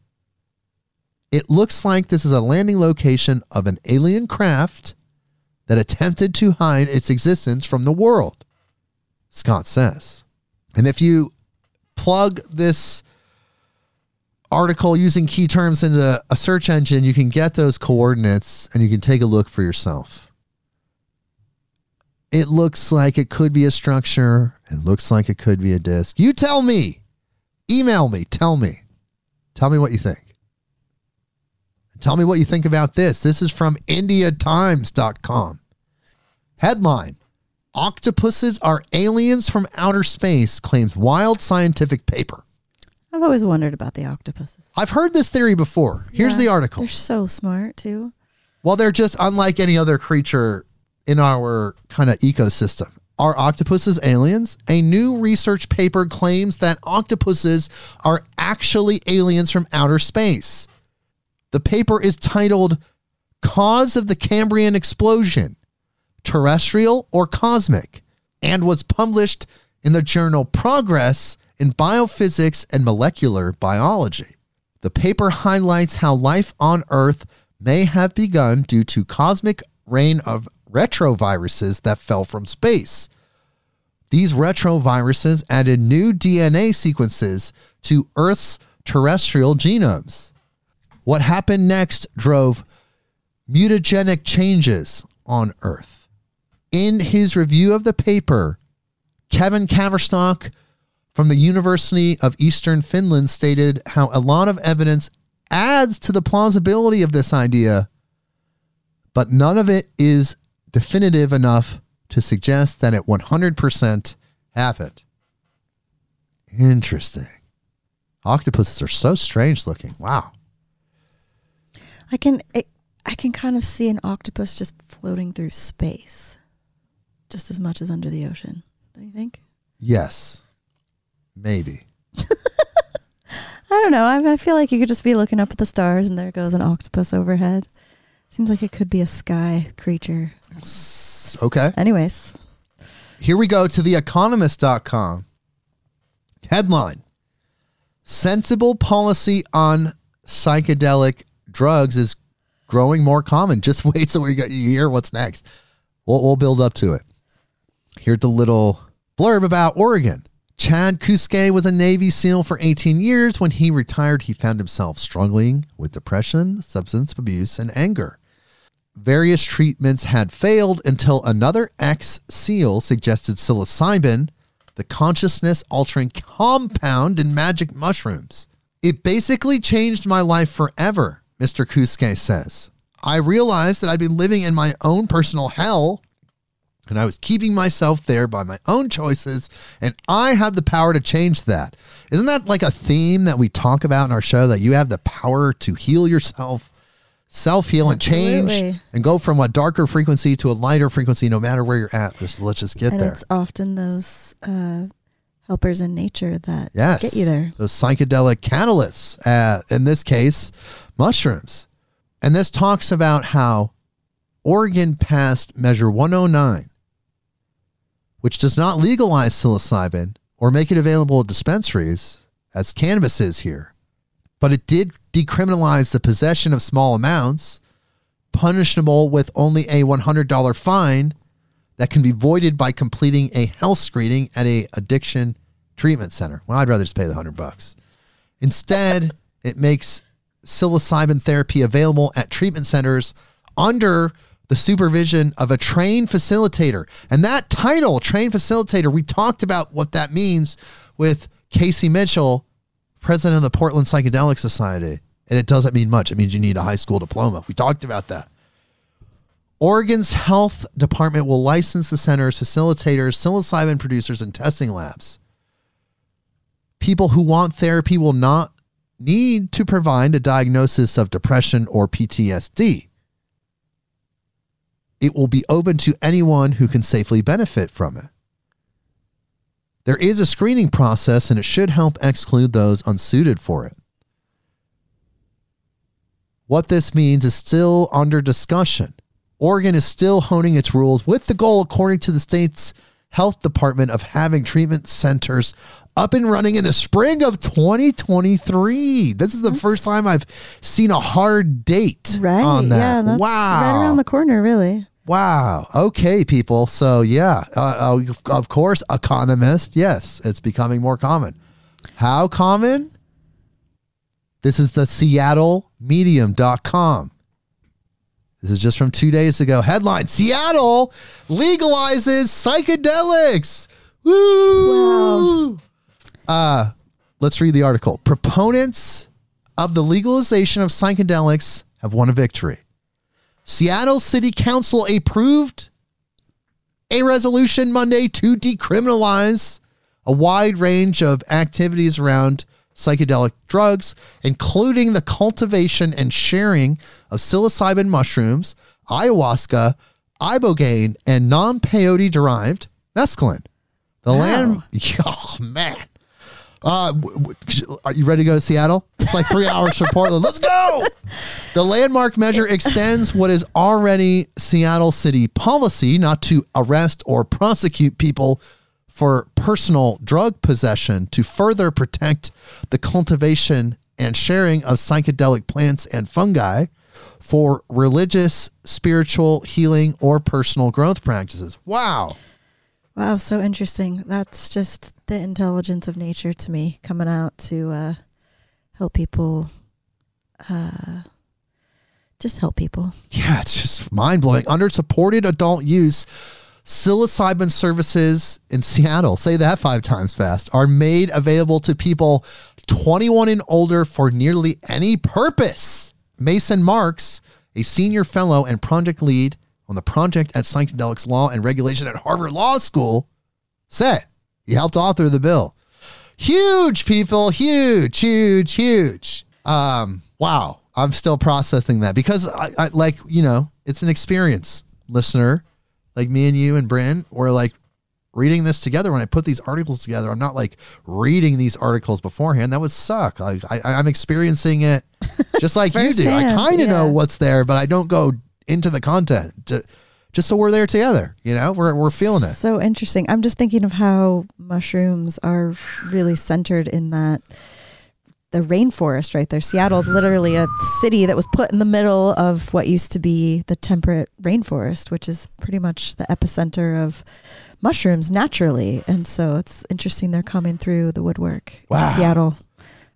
It looks like this is a landing location of an alien craft that attempted to hide its existence from the world, Scott says. And if you plug this article using key terms into a search engine, you can get those coordinates and you can take a look for yourself. It looks like it could be a structure. It looks like it could be a disk. You tell me. Email me. Tell me. Tell me what you think. Tell me what you think about this. This is from IndiaTimes.com. Headline Octopuses are aliens from outer space, claims wild scientific paper. I've always wondered about the octopuses. I've heard this theory before. Here's Yeah, the article. They're so smart too. Well, they're just unlike any other creature in our kind of ecosystem. Are octopuses aliens? A new research paper claims that octopuses are actually aliens from outer space. The paper is titled Cause of the Cambrian Explosion Terrestrial or Cosmic and was published in the journal Progress in Biophysics and Molecular Biology. The paper highlights how life on Earth may have begun due to cosmic rain of retroviruses that fell from space. These retroviruses added new DNA sequences to Earth's terrestrial genomes. What happened next drove mutagenic changes on Earth. In his review of the paper, Kevin Baverstock from the University of Eastern Finland stated how a lot of evidence adds to the plausibility of this idea, but none of it is definitive enough to suggest that it 100% happened. Interesting. Octopuses are so strange looking. Wow. I can I can kind of see an octopus just floating through space, just as much as under the ocean. Don't you think? Yes. Maybe. I don't know. I, I feel like you could just be looking up at the stars and there goes an octopus overhead. Seems like it could be a sky creature. Okay. Anyways, Here we go to the economist.com. Headline Sensible policy on psychedelic drugs is growing more common. Just wait till we get you hear what's next. We'll, we'll build up to it. Here's the little blurb about Oregon. Chad Kuske was a Navy SEAL for 18 years. When he retired, he found himself struggling with depression, substance abuse, and anger. Various treatments had failed until another ex SEAL suggested psilocybin, the consciousness altering compound in magic mushrooms. It basically changed my life forever, Mr. Kuske says. I realized that I'd been living in my own personal hell and I was keeping myself there by my own choices, and I had the power to change that. Isn't that like a theme that we talk about in our show that you have the power to heal yourself, self heal, and change, Absolutely. and go from a darker frequency to a lighter frequency, no matter where you're at? Just let's just get and there. it's often those uh, helpers in nature that Yes, get you there. Those psychedelic catalysts, uh, in this case, mushrooms, and this talks about how Oregon passed Measure 109 which does not legalize psilocybin or make it available at dispensaries, as cannabis is here, but it did decriminalize the possession of small amounts, punishable with only a $100 fine that can be voided by completing a health screening at a addiction treatment center. Well, I'd rather just pay the 100 bucks. Instead, it makes psilocybin therapy available at treatment centers under the supervision of a trained facilitator. And that title, trained facilitator, we talked about what that means with Casey Mitchell, president of the Portland Psychedelic Society. And it doesn't mean much. It means you need a high school diploma. We talked about that. Oregon's health department will license the center's facilitators, psilocybin producers, and testing labs. People who want therapy will not need to provide a diagnosis of depression or PTSD. It will be open to anyone who can safely benefit from it. There is a screening process and it should help exclude those unsuited for it. What this means is still under discussion. Oregon is still honing its rules with the goal, according to the state's health department, of having treatment centers up and running in the spring of 2023. This is the first time I've seen a hard date Right. on that. Yeah, that's wow. right around the corner, really. Wow. Okay, people. So, yeah, uh, uh, of course, economist. Yes, it's becoming more common. How common? This is the seattlemedium.com. This is just from two days ago. Headline Seattle legalizes psychedelics. Woo! Uh, let's read the article. Proponents of the legalization of psychedelics have won a victory. Seattle City Council approved a resolution Monday to decriminalize a wide range of activities around psychedelic drugs, including the cultivation and sharing of psilocybin mushrooms, ayahuasca, ibogaine, and non peyote derived mescaline. The Wow. land, oh man. Uh, are you ready to go to Seattle? It's like three hours from Portland. Let's go. The landmark measure extends what is already Seattle city policy not to arrest or prosecute people for personal drug possession to further protect the cultivation and sharing of psychedelic plants and fungi for religious, spiritual, healing, or personal growth practices. Wow. Wow, so interesting. That's just the intelligence of nature to me coming out to uh, help people. Uh, just help people. Yeah, it's just mind blowing. Under supported adult use, psilocybin services in Seattle, say that five times fast, are made available to people 21 and older for nearly any purpose. Mason Marks, a senior fellow and project lead on the project at Psychedelics Law and Regulation at Harvard Law School, said he helped author the bill. Huge, people, huge, huge, huge. Um, wow, I'm still processing that because I, I like you know it's an experience, listener, like me and you and Bryn. We're like reading this together, when I put these articles together, I'm not like reading these articles beforehand. That would suck. Like I, I'm experiencing it just like you do. I kind of know what's there, but I don't go into the content. To, just so we're there together, you know, we're we're feeling it. So interesting. I'm just thinking of how mushrooms are really centered in that the rainforest right there. Seattle is literally a city that was put in the middle of what used to be the temperate rainforest, which is pretty much the epicenter of mushrooms naturally. And so it's interesting they're coming through the woodwork Wow. in Seattle.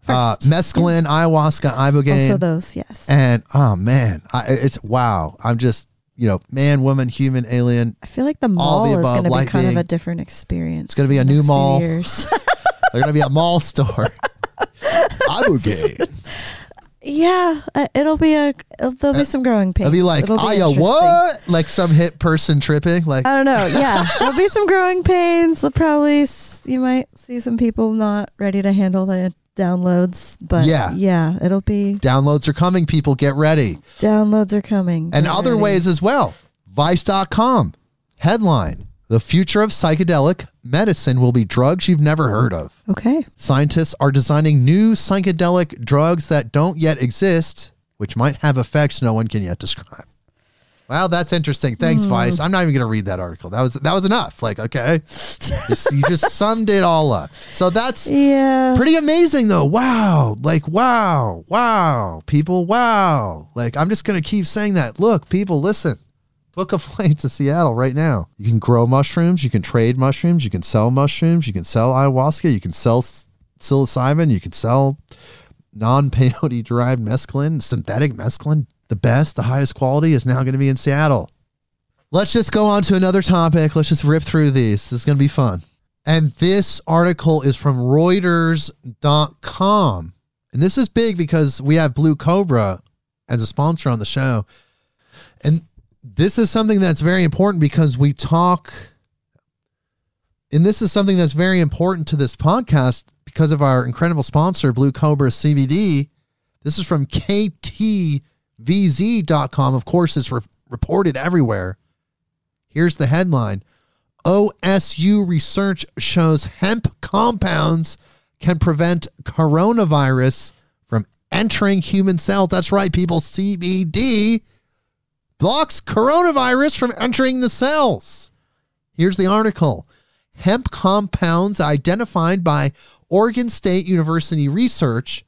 Uh, mescaline, ayahuasca, also those, yes. and oh man, I, it's wow. I'm just you know, man, woman, human, alien. I feel like the all mall the is going to be kind being- of a different experience. It's gonna be a new mall. years. They're gonna be a mall store. ibogaine. Yeah, uh, it'll be a there'll be some growing pains. It'll be like, It'll be what? Like some hit person tripping. Like, I don't know. Yeah, there'll be some growing pains. There'll probably s- you might see some people not ready to handle the downloads, but Yeah. yeah, it'll be downloads are coming. People get ready. downloads are coming. and other ready. ways as well. Vice.com headline: The future of psychedelic medicine will be drugs you've never heard of. Okay. Scientists are designing new psychedelic drugs that don't yet exist, which might have effects no one can yet describe. Well, that's interesting. Thanks, Hmm. Vice. I'm not even going to read that article. That was that was enough. Like, okay, Just- you just summed it all up. So that's Yeah. pretty amazing, though. Wow, like wow, wow, people, wow. Like I'm just going to keep saying that. Look, people, listen. Book a flight to Seattle right now. You can grow mushrooms. You can trade mushrooms. You can sell mushrooms. You can sell ayahuasca. You can sell psilocybin. You can sell non peyote derived mescaline, synthetic mescaline. The best, the highest quality is now going to be in Seattle. Let's just go on to another topic. Let's just rip through these. This is going to be fun. And this article is from Reuters.com. And this is big because we have Blue Cobra as a sponsor on the show. And this is something that's very important because we talk, and this is something that's very important to this podcast because of our incredible sponsor, Blue Cobra CBD. This is from KTVZ.com. Of course, is re- reported everywhere. Here's the headline OSU research shows hemp compounds can prevent coronavirus from entering human cells. That's right, people. CBD blocks coronavirus from entering the cells. Here's the article Hemp compounds identified by Oregon State University research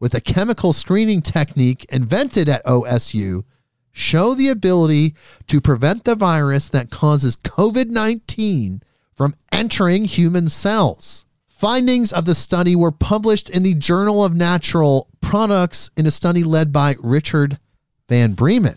with a chemical screening technique invented at OSU show the ability to prevent the virus that causes COVID 19 from entering human cells. Findings of the study were published in the Journal of Natural Products in a study led by Richard Van Breemen.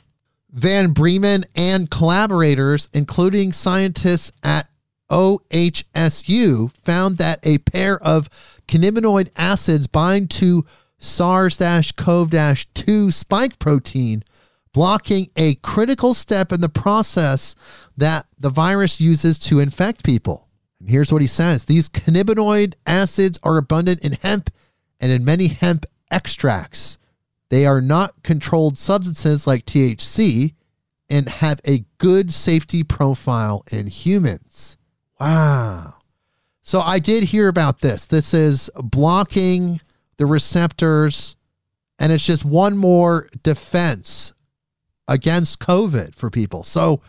Van Breemen and collaborators, including scientists at OHSU, found that a pair of cannabinoid acids bind to SARS CoV 2 spike protein, blocking a critical step in the process that the virus uses to infect people. And here's what he says these cannabinoid acids are abundant in hemp and in many hemp extracts. They are not controlled substances like THC and have a good safety profile in humans. Wow. So I did hear about this. This is blocking the receptors, and it's just one more defense against COVID for people. So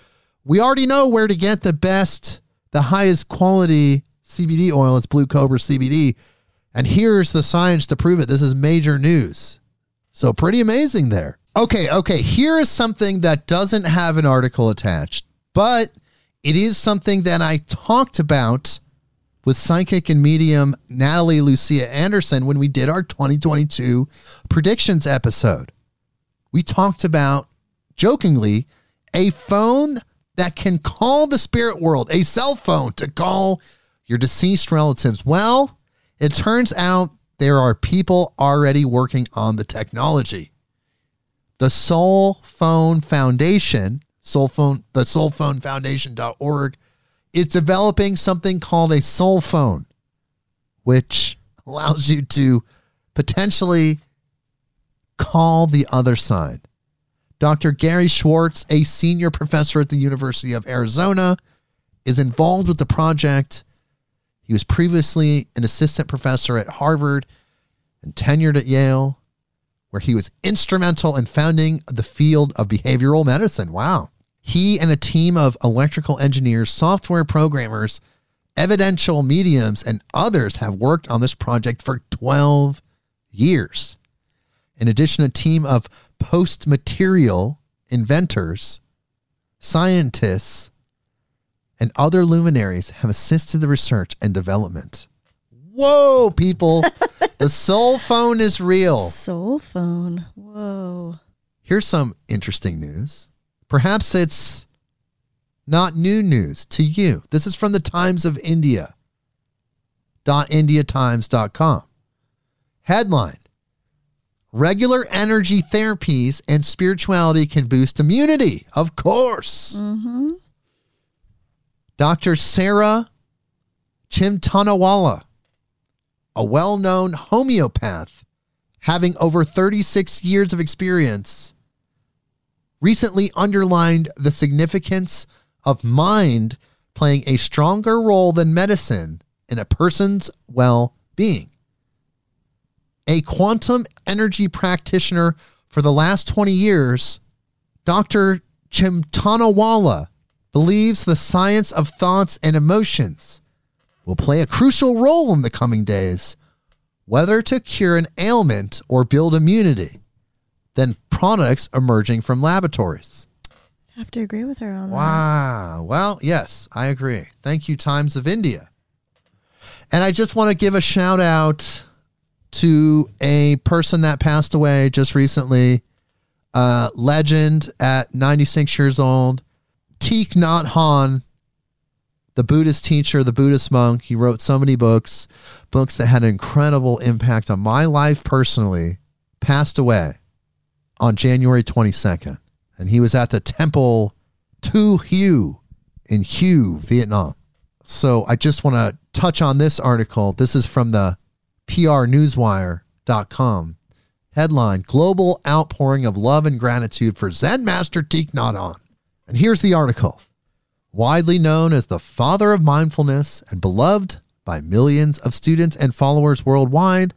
we already know where to get the best, the highest quality CBD oil. It's Blue Cobra CBD. And here's the science to prove it. This is major news. So pretty amazing there. Okay, okay. Here is something that doesn't have an article attached, but it is something that I talked about with psychic and medium Natalie Lucia Anderson when we did our 2022 predictions episode. We talked about jokingly a phone that can call the spirit world, a cell phone to call your deceased relatives. Well, it turns out there are people already working on the technology. The Soul Phone Foundation, Soul Phone, the soulphonefoundation.org, is developing something called a soul phone, which allows you to potentially call the other side. Dr. Gary Schwartz, a senior professor at the University of Arizona, is involved with the project. He was previously an assistant professor at Harvard and tenured at Yale, where he was instrumental in founding the field of behavioral medicine. Wow. He and a team of electrical engineers, software programmers, evidential mediums, and others have worked on this project for 12 years. In addition, a team of post material inventors, scientists, and other luminaries have assisted the research and development. Whoa, people. the soul phone is real. Soul phone. Whoa. Here's some interesting news. Perhaps it's not new news to you. This is from the Times of India. .indiatimes.com. Headline Regular energy therapies and spirituality can boost immunity. Of course. Mm-hmm. Dr. Sarah Chimtanawala, a well known homeopath having over 36 years of experience, recently underlined the significance of mind playing a stronger role than medicine in a person's well being. A quantum energy practitioner for the last 20 years, Dr. Chimtanawala believes the science of thoughts and emotions will play a crucial role in the coming days, whether to cure an ailment or build immunity, than products emerging from laboratories. Have to agree with her on that. Wow. Well, yes, I agree. Thank you, Times of India. And I just want to give a shout out to a person that passed away just recently, uh, legend at 96 years old, Thich Nhat Hanh, the Buddhist teacher, the Buddhist monk. He wrote so many books, books that had an incredible impact on my life personally, passed away on January 22nd. And he was at the temple Tu Hieu in Hue, Vietnam. So I just want to touch on this article. This is from the prnewswire.com. Headline Global outpouring of love and gratitude for Zen Master Thich Nhat Hanh. And here's the article. Widely known as the father of mindfulness and beloved by millions of students and followers worldwide,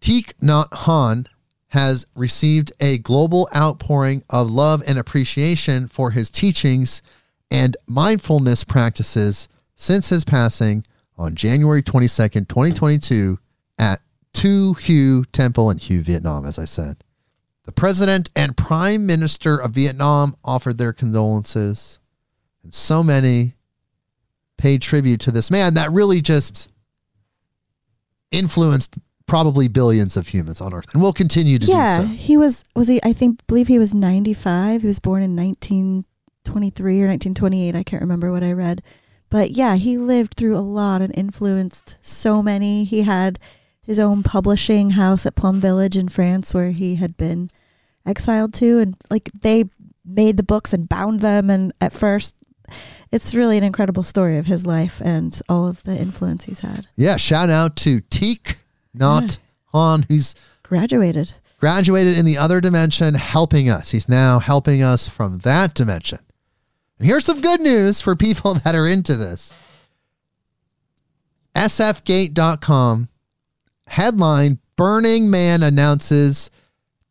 Thich Nhat Hanh has received a global outpouring of love and appreciation for his teachings and mindfulness practices since his passing on January 22nd, 2022 at Tu Hieu Temple in Hue, Vietnam, as I said. The president and prime minister of Vietnam offered their condolences, and so many paid tribute to this man that really just influenced probably billions of humans on earth and we'll continue to yeah, do so. Yeah, he was was he I think believe he was 95. He was born in 1923 or 1928. I can't remember what I read. But yeah, he lived through a lot and influenced so many. He had his own publishing house at Plum Village in France where he had been exiled to and like they made the books and bound them and at first it's really an incredible story of his life and all of the influence he's had. Yeah, shout out to Thich Nhat Hanh, who's Graduated. graduated in the other dimension, helping us. He's now helping us from that dimension. And here's some good news for people that are into this. SFGate.com headline Burning Man announces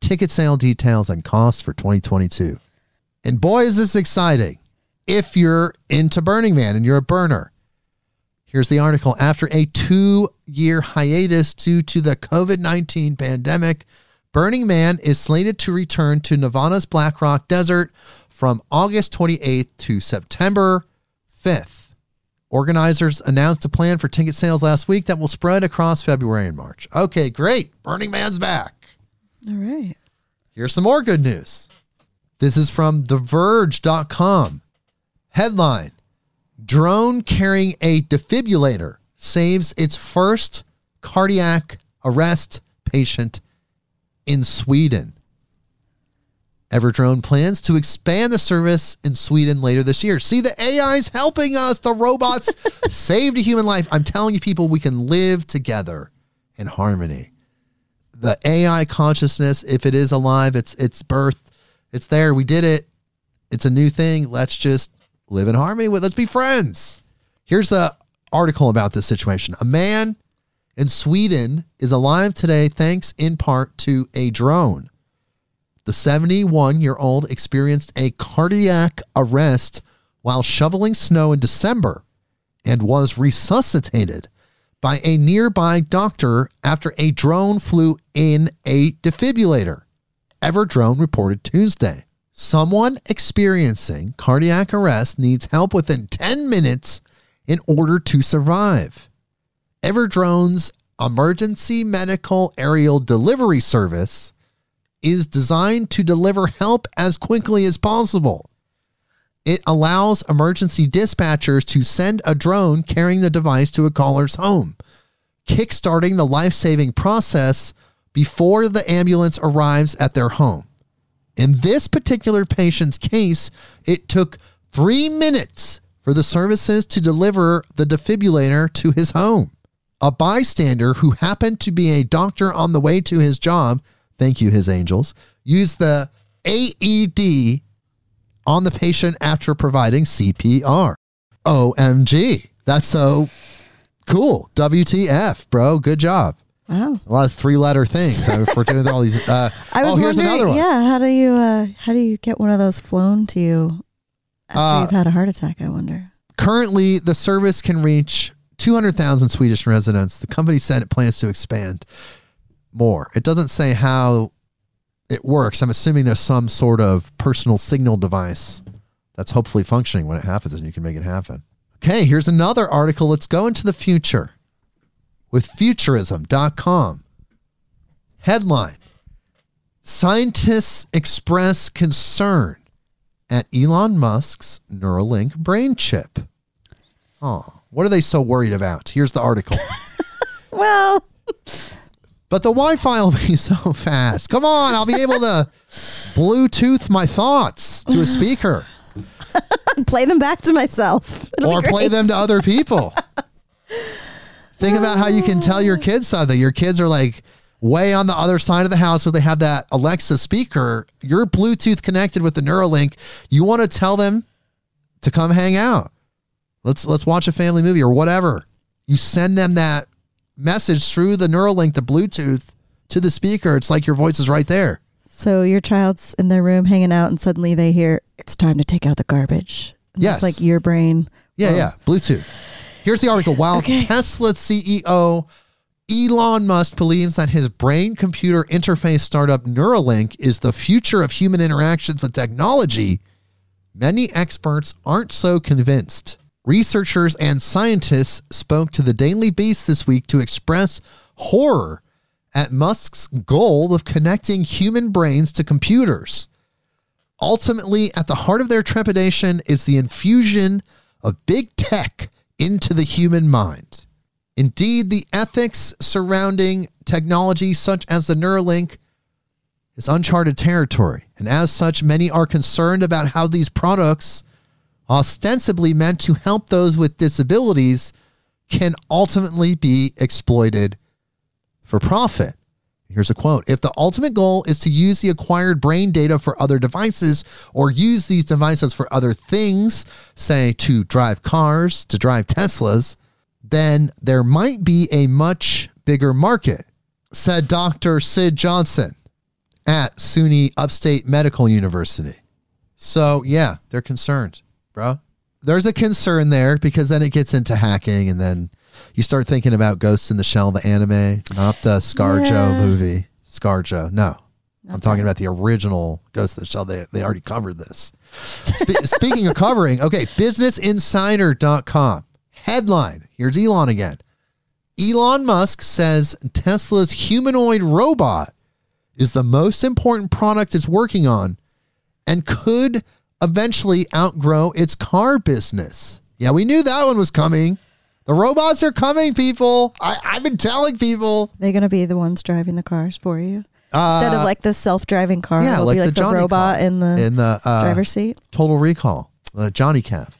ticket sale details and costs for 2022. And boy, is this exciting if you're into Burning Man and you're a burner. Here's the article. After a two year hiatus due to the COVID 19 pandemic, Burning Man is slated to return to Nevada's Black Rock Desert from August 28th to September 5th. Organizers announced a plan for ticket sales last week that will spread across February and March. Okay, great. Burning Man's back. All right. Here's some more good news. This is from TheVerge.com. Headline Drone carrying a defibrillator saves its first cardiac arrest patient in Sweden. Everdrone plans to expand the service in Sweden later this year. See, the AI's helping us. The robots saved a human life. I'm telling you, people, we can live together in harmony. The AI consciousness, if it is alive, it's it's birth, it's there. We did it. It's a new thing. Let's just live in harmony with. Let's be friends. Here's the article about this situation. A man in Sweden is alive today thanks in part to a drone. The 71 year old experienced a cardiac arrest while shoveling snow in December and was resuscitated by a nearby doctor after a drone flew in a defibrillator. Everdrone reported Tuesday. Someone experiencing cardiac arrest needs help within 10 minutes in order to survive. Everdrone's emergency medical aerial delivery service is designed to deliver help as quickly as possible. It allows emergency dispatchers to send a drone carrying the device to a caller's home, kickstarting the life saving process before the ambulance arrives at their home. In this particular patient's case, it took three minutes for the services to deliver the defibrillator to his home. A bystander who happened to be a doctor on the way to his job, thank you, his angels, used the AED on the patient after providing CPR. OMG. That's so cool. WTF, bro. Good job. Wow. A lot of three letter things. I mean, doing all these. Uh, I was oh, here's wondering, another one. yeah, how do you uh, how do you get one of those flown to you after Uh, you've had a heart attack? I wonder. Currently, the service can reach 200,000 Swedish residents. The company said it plans to expand more. It doesn't say how it works. I'm assuming there's some sort of personal signal device that's hopefully functioning when it happens and you can make it happen. Okay, here's another article. Let's go into the future with futurism.com. Headline Scientists express concern at Elon Musk's Neuralink brain chip. Oh, what are they so worried about? Here's the article. Well, but the Wi Fi will be so fast. Come on, I'll be able to Bluetooth my thoughts to a speaker play them back to myself. It'll or play them to other people. Think about how you can tell your kids something. Your kids are like way on the other side of the house where they have that Alexa speaker. You're Bluetooth connected with the Neuralink. You want to tell them to come hang out. Let's let's watch a family movie or whatever. You send them that message through the Neuralink, the Bluetooth to the speaker. It's like your voice is right there. So your child's in their room hanging out, and suddenly they hear it's time to take out the garbage. And Yes. that's like your brain. Yeah, Whoa. yeah. Bluetooth. Here's the article. While Okay. Tesla CEO Elon Musk believes that his brain computer interface startup Neuralink is the future of human interactions with technology, many experts aren't so convinced. Researchers and scientists spoke to the Daily Beast this week to express horror at Musk's goal of connecting human brains to computers. Ultimately, at the heart of their trepidation is the infusion of big tech into the human mind. Indeed, the ethics surrounding technology such as the Neuralink is uncharted territory, and as such, many are concerned about how these products, ostensibly meant to help those with disabilities, can ultimately be exploited for profit. Here's a quote If the ultimate goal is to use the acquired brain data for other devices or use these devices for other things, say to drive cars, to drive Teslas, then there might be a much bigger market, said Dr. Syd Johnson at SUNY Upstate Medical University. So, yeah, they're concerned, bro. There's a concern there because then it gets into hacking and then you start thinking about Ghosts in the Shell, the anime, not the ScarJo Yeah. movie. ScarJo, no. I'm talking about the original Ghost in the Shell. They, they already covered this. Spe- speaking of covering, okay, businessinsider.com. Headline Here's Elon again. Elon Musk says Tesla's humanoid robot is the most important product it's working on and could eventually outgrow its car business. Yeah, we knew that one was coming. The robots are coming, people. I, I've been telling people. They're gonna be the ones driving the cars for you Uh, instead of like the self-driving car. yeah, it'll like be the like the, Johnny robot car in the in the uh, driver's seat. Total Recall, uh, Johnny Cab.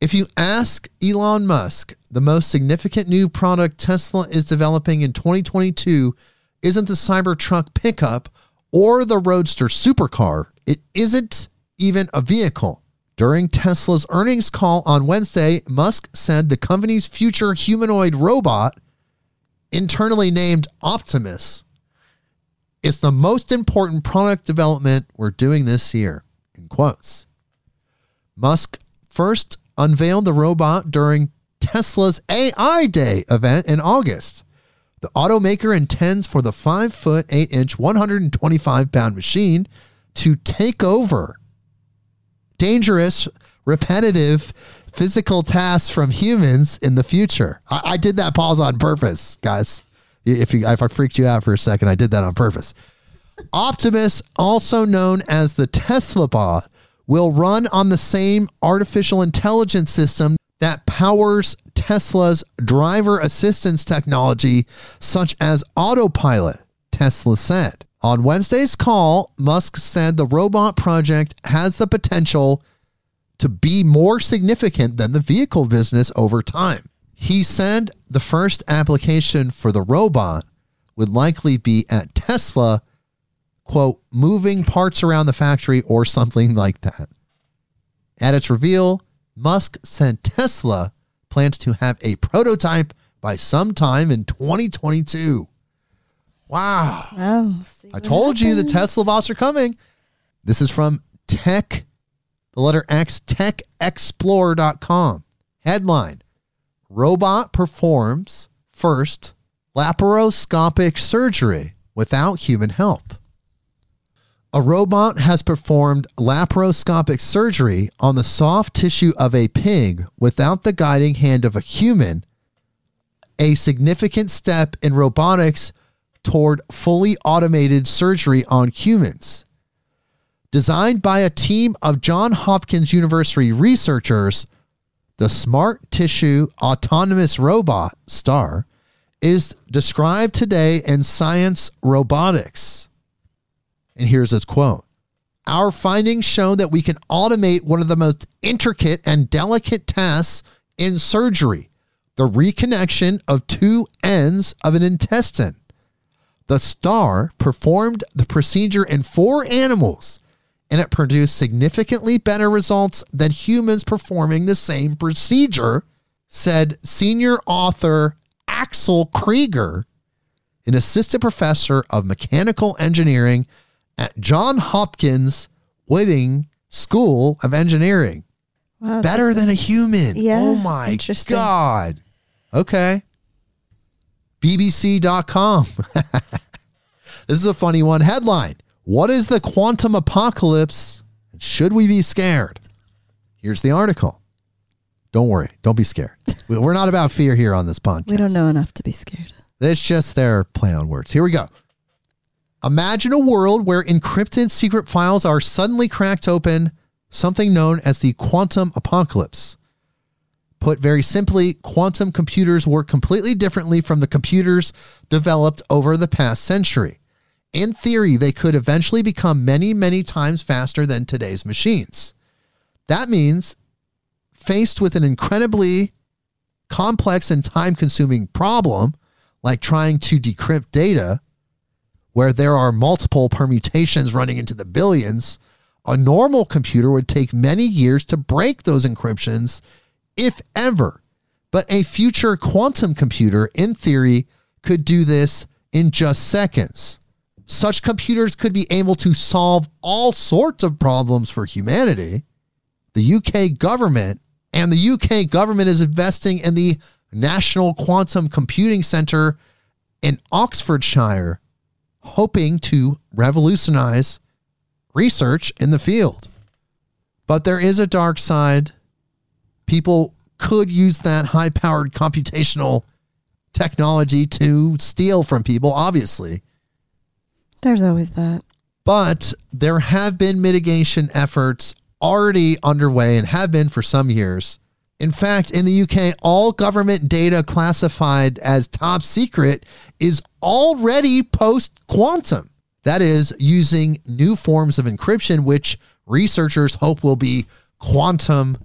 If you ask Elon Musk, the most significant new product Tesla is developing in 2022 isn't the Cybertruck pickup or the Roadster supercar. It isn't even a vehicle. During Tesla's earnings call on Wednesday, Musk said the company's future humanoid robot, internally named Optimus, is the most important product development we're doing this year. In quotes. Musk first unveiled the robot during Tesla's AI Day event in August. The automaker intends for the 5 foot 8 inch, 125 pound machine to take over dangerous, repetitive physical tasks from humans in the future. I, I did that pause on purpose, guys. If you if I freaked you out for a second, I did that on purpose. Optimus, also known as the Tesla bot, will run on the same artificial intelligence system that powers Tesla's driver assistance technology, such as autopilot, Tesla said. On Wednesday's call, Musk said the robot project has the potential to be more significant than the vehicle business over time. He said the first application for the robot would likely be at Tesla, quote, moving parts around the factory or something like that. At its reveal, Musk said Tesla plans to have a prototype by sometime in 2022. Wow. Oh, I told you the Tesla bots are coming. This is from Tech, the letter X, techxplore.com. Headline Robot performs first laparoscopic surgery without human help. A robot has performed laparoscopic surgery on the soft tissue of a pig without the guiding hand of a human, a significant step in robotics toward fully automated surgery on humans. Designed by a team of Johns Hopkins University researchers, the Smart Tissue Autonomous Robot, STAR, is described today in Science Robotics. And here's its quote Our findings show that we can automate one of the most intricate and delicate tasks in surgery the reconnection of two ends of an intestine. The star performed the procedure in four animals and it produced significantly better results than humans performing the same procedure, said senior author Axel Krieger, an assistant professor of mechanical engineering at John Hopkins Whiting School of Engineering. Wow, Better than a human. Oh yeah, Oh my. God. Okay. BBC.com. this is a funny one. Headline What is the quantum apocalypse? Should we be scared? Here's the article. Don't worry. Don't be scared. We- We're not about fear here on this podcast. We don't know enough to be scared. It's just their play on words. Here we go. Imagine a world where encrypted secret files are suddenly cracked open, something known as the quantum apocalypse. Put very simply, quantum computers work completely differently from the computers developed over the past century. In theory, they could eventually become many, many times faster than today's machines. That means, faced with an incredibly complex and time consuming problem, like trying to decrypt data, where there are multiple permutations running into the billions, a normal computer would take many years to break those encryptions, if ever. But a future quantum computer, in theory, could do this in just seconds. Such computers could be able to solve all sorts of problems for humanity. The UK government and the UK government is investing in the National Quantum Computing Center in Oxfordshire, hoping to revolutionize research in the field. But there is a dark side. People could use that high powered computational technology to steal from people, obviously. There's always that. But there have been mitigation efforts already underway and have been for some years. In fact, in the UK, all government data classified as top secret is already post quantum. That is, using new forms of encryption, which researchers hope will be quantum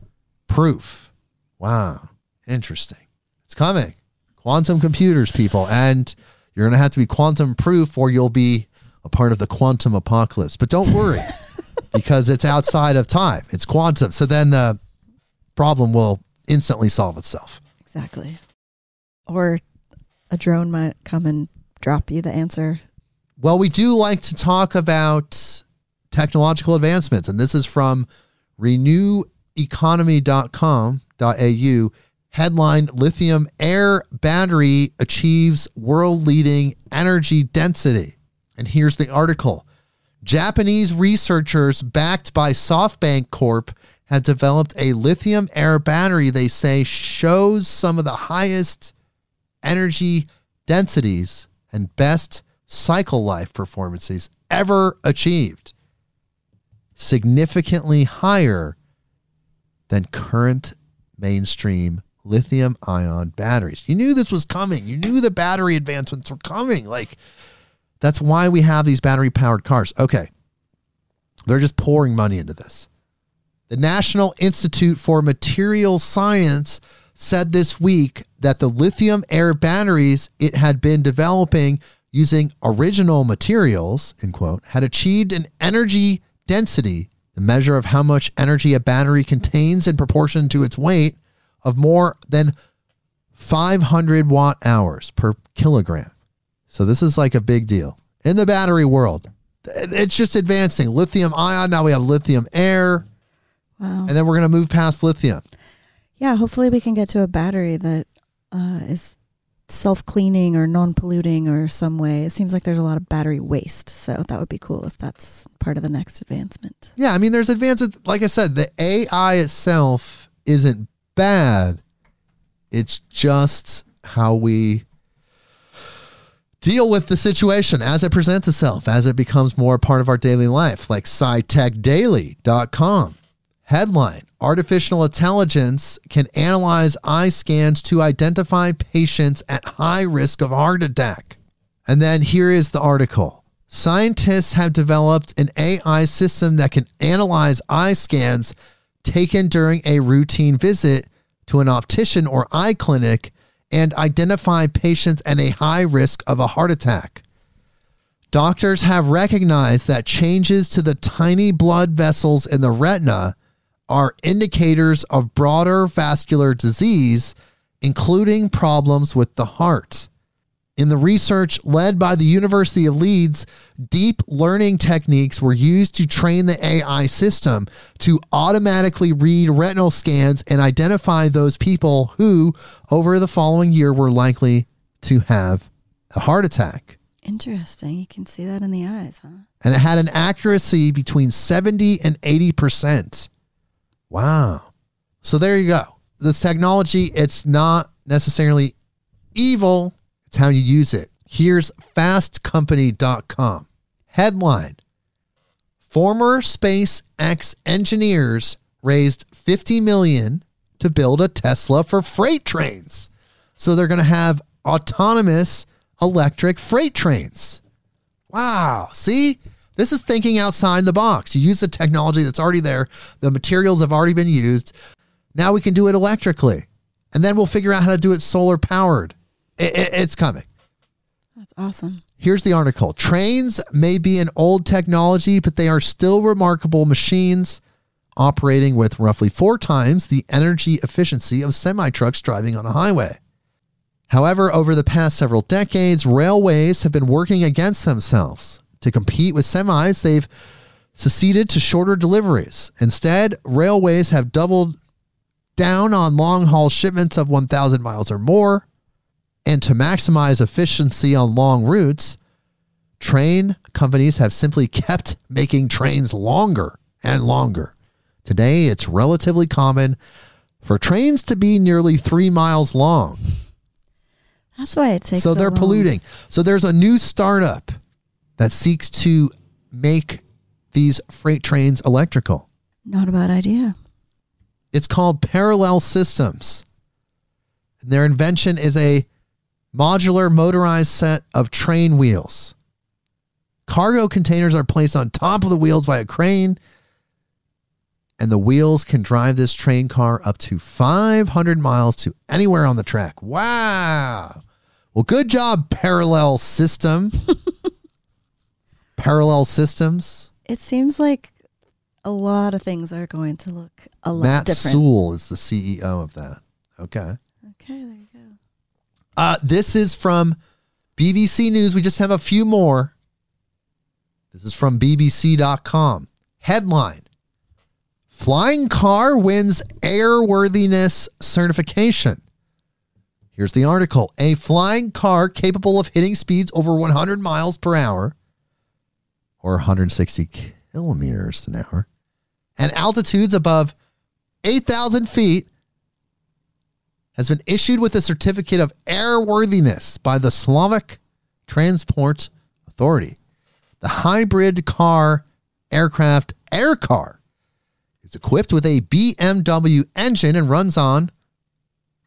proof. Wow, interesting. It's coming. Quantum computers, people. And you're going to have to be quantum proof or you'll be a part of the quantum apocalypse. But don't worry because it's outside of time. It's quantum. So then the problem will instantly solve itself. Exactly. Or a drone might come and drop you the answer. Well, we do like to talk about technological advancements, and this is from reneweconomy.com.au. Headline Lithium Air Battery Achieves World Leading Energy Density. And here's the article Japanese researchers backed by SoftBank Corp have developed a lithium air battery they say shows some of the highest energy densities and best cycle life performances ever achieved, significantly higher than current mainstream lithium ion batteries. You knew this was coming. You knew the battery advancements were coming. Like, that's why we have these battery powered cars. Okay. They're just pouring money into this. The National Institute for Materials Science said this week that the lithium air batteries it had been developing using original materials, in quote, had achieved an energy density, the measure of how much energy a battery contains in proportion to its weight, of more than 500 watt hours per kilogram. So this is like a big deal in the battery world. It's just advancing. Lithium ion, now we have lithium air. Wow. And then we're going to move past lithium. Yeah, hopefully we can get to a battery that uh, is self cleaning or non polluting or some way. It seems like there's a lot of battery waste. So that would be cool if that's part of the next advancement. Yeah, I mean, there's advances. Like I said, the AI itself isn't bad. It's just how we deal with the situation as it presents itself, as it becomes more part of our daily life, like scitechdaily.com. Headline Artificial intelligence can analyze eye scans to identify patients at high risk of heart attack. And then here is the article. Scientists have developed an AI system that can analyze eye scans taken during a routine visit to an optician or eye clinic and identify patients at a high risk of a heart attack. Doctors have recognized that changes to the tiny blood vessels in the retina are indicators of broader vascular disease, including problems with the heart. In the research led by the University of Leeds, deep learning techniques were used to train the AI system to automatically read retinal scans and identify those people who, over the following year, were likely to have a heart attack. Interesting. You can see that in the eyes, huh? And it had an accuracy between 70 and 80%. Wow. So there you go. This technology, it's not necessarily evil it's how you use it. Here's fastcompany.com. Headline Former SpaceX engineers raised 50 million to build a Tesla for freight trains. So they're going to have autonomous electric freight trains. Wow. See? This is thinking outside the box. You use the technology that's already there. The materials have already been used. Now we can do it electrically. And then we'll figure out how to do it solar powered. It, it, it's coming. That's awesome. Here's the article Trains may be an old technology, but they are still remarkable machines operating with roughly four times the energy efficiency of semi trucks driving on a highway. However, over the past several decades, railways have been working against themselves. To compete with semis, they've seceded to shorter deliveries. Instead, railways have doubled down on long haul shipments of 1,000 miles or more. And to maximize efficiency on long routes, train companies have simply kept making trains longer and longer. Today, it's relatively common for trains to be nearly three miles long. That's why it takes so they're long. polluting. So there's a new startup that seeks to make these freight trains electrical. Not a bad idea. It's called Parallel Systems. And their invention is a modular motorized set of train wheels. Cargo containers are placed on top of the wheels by a crane, and the wheels can drive this train car up to 500 miles to anywhere on the track. Wow. Well, good job, Parallel System. Parallel Systems. It seems like a lot of things are going to look a lot Matt different. Soule is the CEO of that. Okay. Okay, there you go. Uh, this is from BBC News. We just have a few more. This is from BBC.com. Headline Flying car wins airworthiness certification. Here's the article A flying car capable of hitting speeds over 100 miles per hour or 160 kilometers an hour and altitudes above 8,000 feet has been issued with a certificate of airworthiness by the Slovak Transport Authority. The hybrid car aircraft Aircar is equipped with a BMW engine and runs on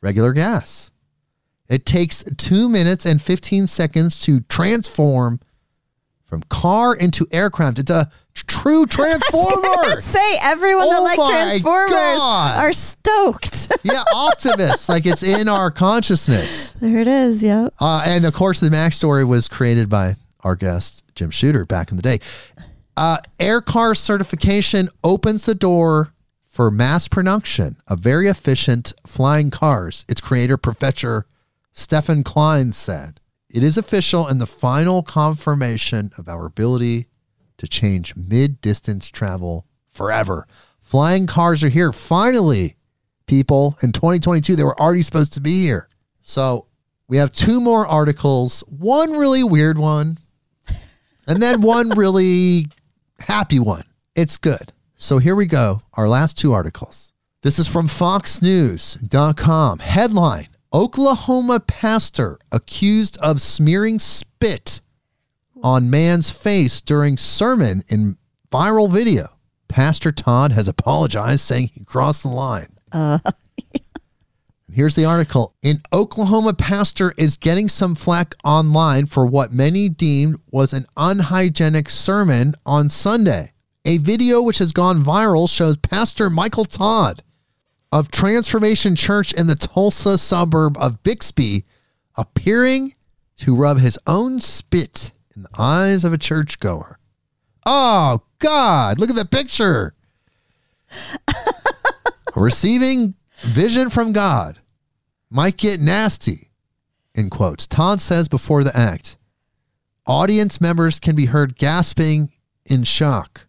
regular gas. It takes 2 minutes and 15 seconds to transform from car into aircraft. It's a true transformer. Say everyone Oh that likes my Transformers God. are stoked. yeah, Optimus, like it's in our consciousness. there it is. Yep. Uh, and of course, the Mac story was created by our guest, Jim Shooter, back in the day. Uh, Air car certification opens the door for mass production of very efficient flying cars, its creator, Professor Stefan Klein, said. It is official and the final confirmation of our ability to change mid distance travel forever. Flying cars are here. Finally, people, in 2022, they were already supposed to be here. So we have two more articles, one really weird one, and then one really happy one. It's good. So here we go. Our last two articles. This is from FoxNews.com. Headline Oklahoma pastor accused of smearing spit on man's face during sermon in viral video. Pastor Todd has apologized, saying he crossed the line. Uh. Here's the article. An Oklahoma pastor is getting some flack online for what many deemed was an unhygienic sermon on Sunday. A video which has gone viral shows Pastor Michael Todd of Transformation Church in the Tulsa suburb of Bixby appearing to rub his own spit in the eyes of a churchgoer. Oh, God, look at the picture. Receiving vision from God might get nasty, in quotes. Todd says before the act, audience members can be heard gasping in shock.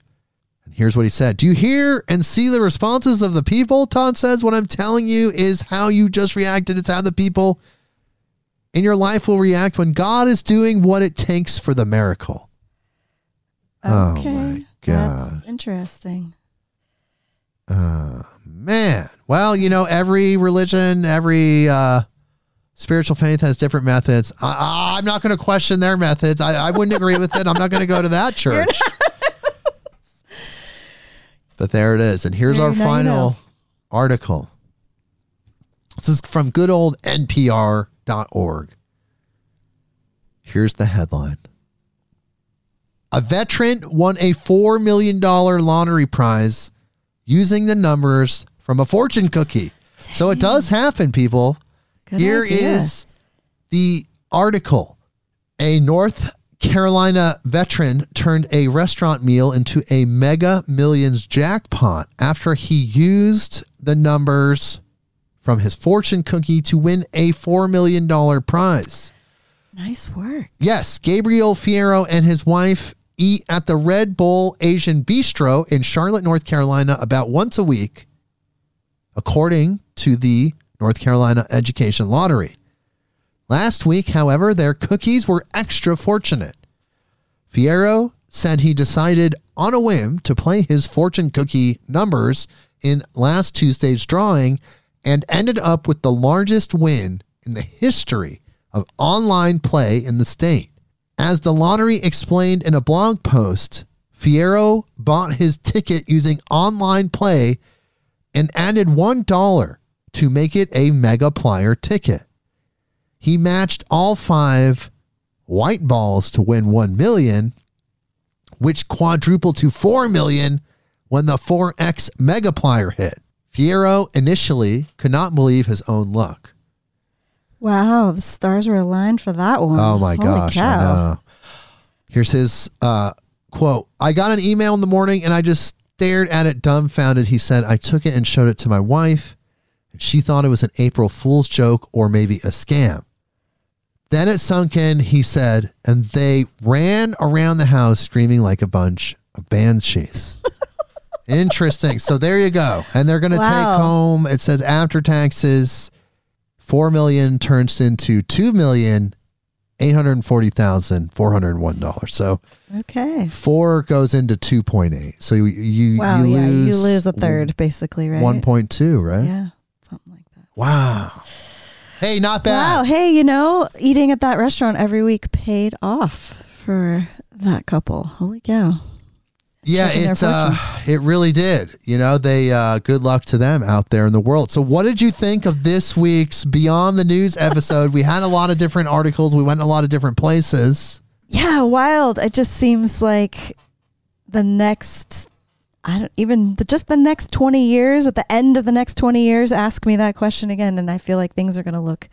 Here's what he said Do you hear and see the responses of the people? Todd says, What I'm telling you is how you just reacted. It's how the people in your life will react when God is doing what it takes for the miracle. Oh, Okay. my God. That's interesting. Man, well, you know, every religion, every uh, spiritual faith has different methods. I, I'm not going to question their methods. I, I wouldn't agree with it. I'm not going to go to that church. But there it is. And here's There, our final know. article. This is from good old NPR.org. Here's the headline A veteran won a $4 million lottery prize using the numbers from a fortune cookie. So it does happen, people. Good Here is idea. the article. A North Carolina veteran turned a restaurant meal into a mega millions jackpot after he used the numbers from his fortune cookie to win a $4 million prize. nice work. Yes, Gabriel Fierro and his wife eat at the Red Bowl Asian Bistro in Charlotte, North Carolina about once a week, according to the North Carolina Education Lottery. Last week, however, their cookies were extra fortunate. Fierro said he decided on a whim to play his fortune cookie numbers in last Tuesday's drawing and ended up with the largest win in the history of online play in the state. As the lottery explained in a blog post, Fierro bought his ticket using online play and added $1 to make it a Megaplier ticket. He matched all five white balls to win 1 million, which quadrupled to 4 million when the 4X Megaplier hit. Fierro initially could not believe his own luck. Wow, the stars were aligned for that one. Oh my Holy gosh, I know. Here's his uh, quote I got an email in the morning and I just stared at it dumbfounded. He said, I took it and showed it to my wife, and she thought it was an April Fool's joke or maybe a scam. Then it sunk in, he said, and they ran around the house screaming like a bunch of banshees. Interesting. So there you go. And they're going to Wow. take home, it says after taxes, 4 million turns into 2 million. $840,401. So Okay. four goes into 2.8. So you, you, Wow. you yeah, lose, you lose a third, basically, right? 1.2, right? Yeah, something like that. Wow. Hey, not bad. Wow. Hey, you know, eating at that restaurant every week paid off for that couple. Holy cow. Yeah, checking their it uh, it really did. You know, they uh, good luck to them out there in the world. So, what did you think of this week's Beyond the News episode? we had a lot of different articles. We went in a lot of different places. Yeah, wild. It just seems like the next I don't even the, just the next 20 years at the end of the next 20 years ask me that question again and I feel like things are going to look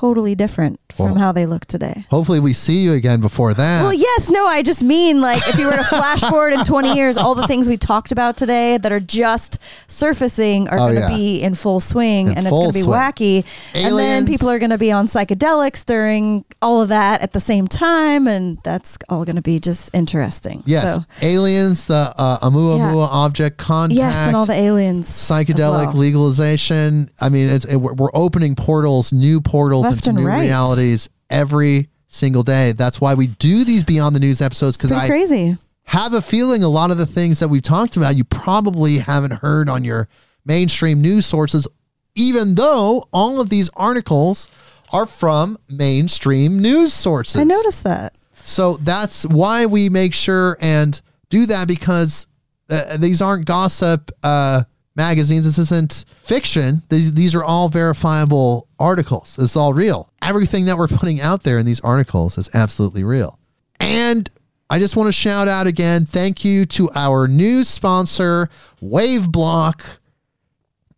totally different from Well- how they look today. Hopefully, we see you again before that. Well, yes, no, I just mean like if you were to flash forward in 20 years, all the things we talked about today that are just surfacing are Oh, going to yeah. be in full swing In and it's going to be swing. wacky. And then people are going to be on psychedelics during all of that at the same time. And that's all going to be just interesting. yes, So, aliens, the uh, Oumuamua object contact. yes, and all the aliens. psychedelic well. legalization. I mean, it's it, we're opening portals, new portals into and new right. realities every single day. That's why we do these Beyond the News episodes because I crazy. have a feeling a lot of the things that we've talked about you probably haven't heard on your mainstream news sources, even though all of these articles are from mainstream news sources. I noticed that. So that's why we make sure and do that because uh, these aren't gossip uh, magazines. This isn't fiction. These, these are all verifiable articles. It's all real. Everything that we're putting out there in these articles is absolutely real. And I just want to shout out again thank you to our new sponsor, Waveblock,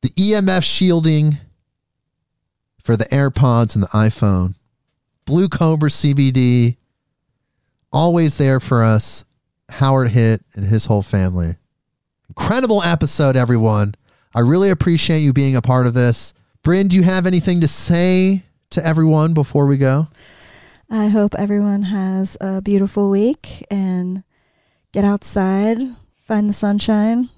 the EMF shielding for the AirPods and the iPhone, Blue Cobra CBD, always there for us. Howard Hit and his whole family. Incredible episode, everyone. I really appreciate you being a part of this. Bryn, do you have anything to say to everyone before we go? I hope everyone has a beautiful week and get outside, find the sunshine,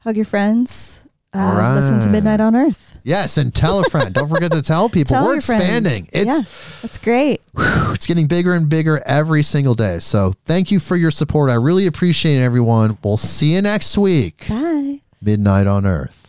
hug your friends, uh, All right. listen to Midnight on Earth. Yes, and tell a friend. Don't forget to tell people. Tell We're your friends. expanding. It's yeah, that's great. it's getting bigger and bigger every single day. So thank you for your support. I really appreciate it, everyone. We'll see you next week. Bye. Midnight on Earth.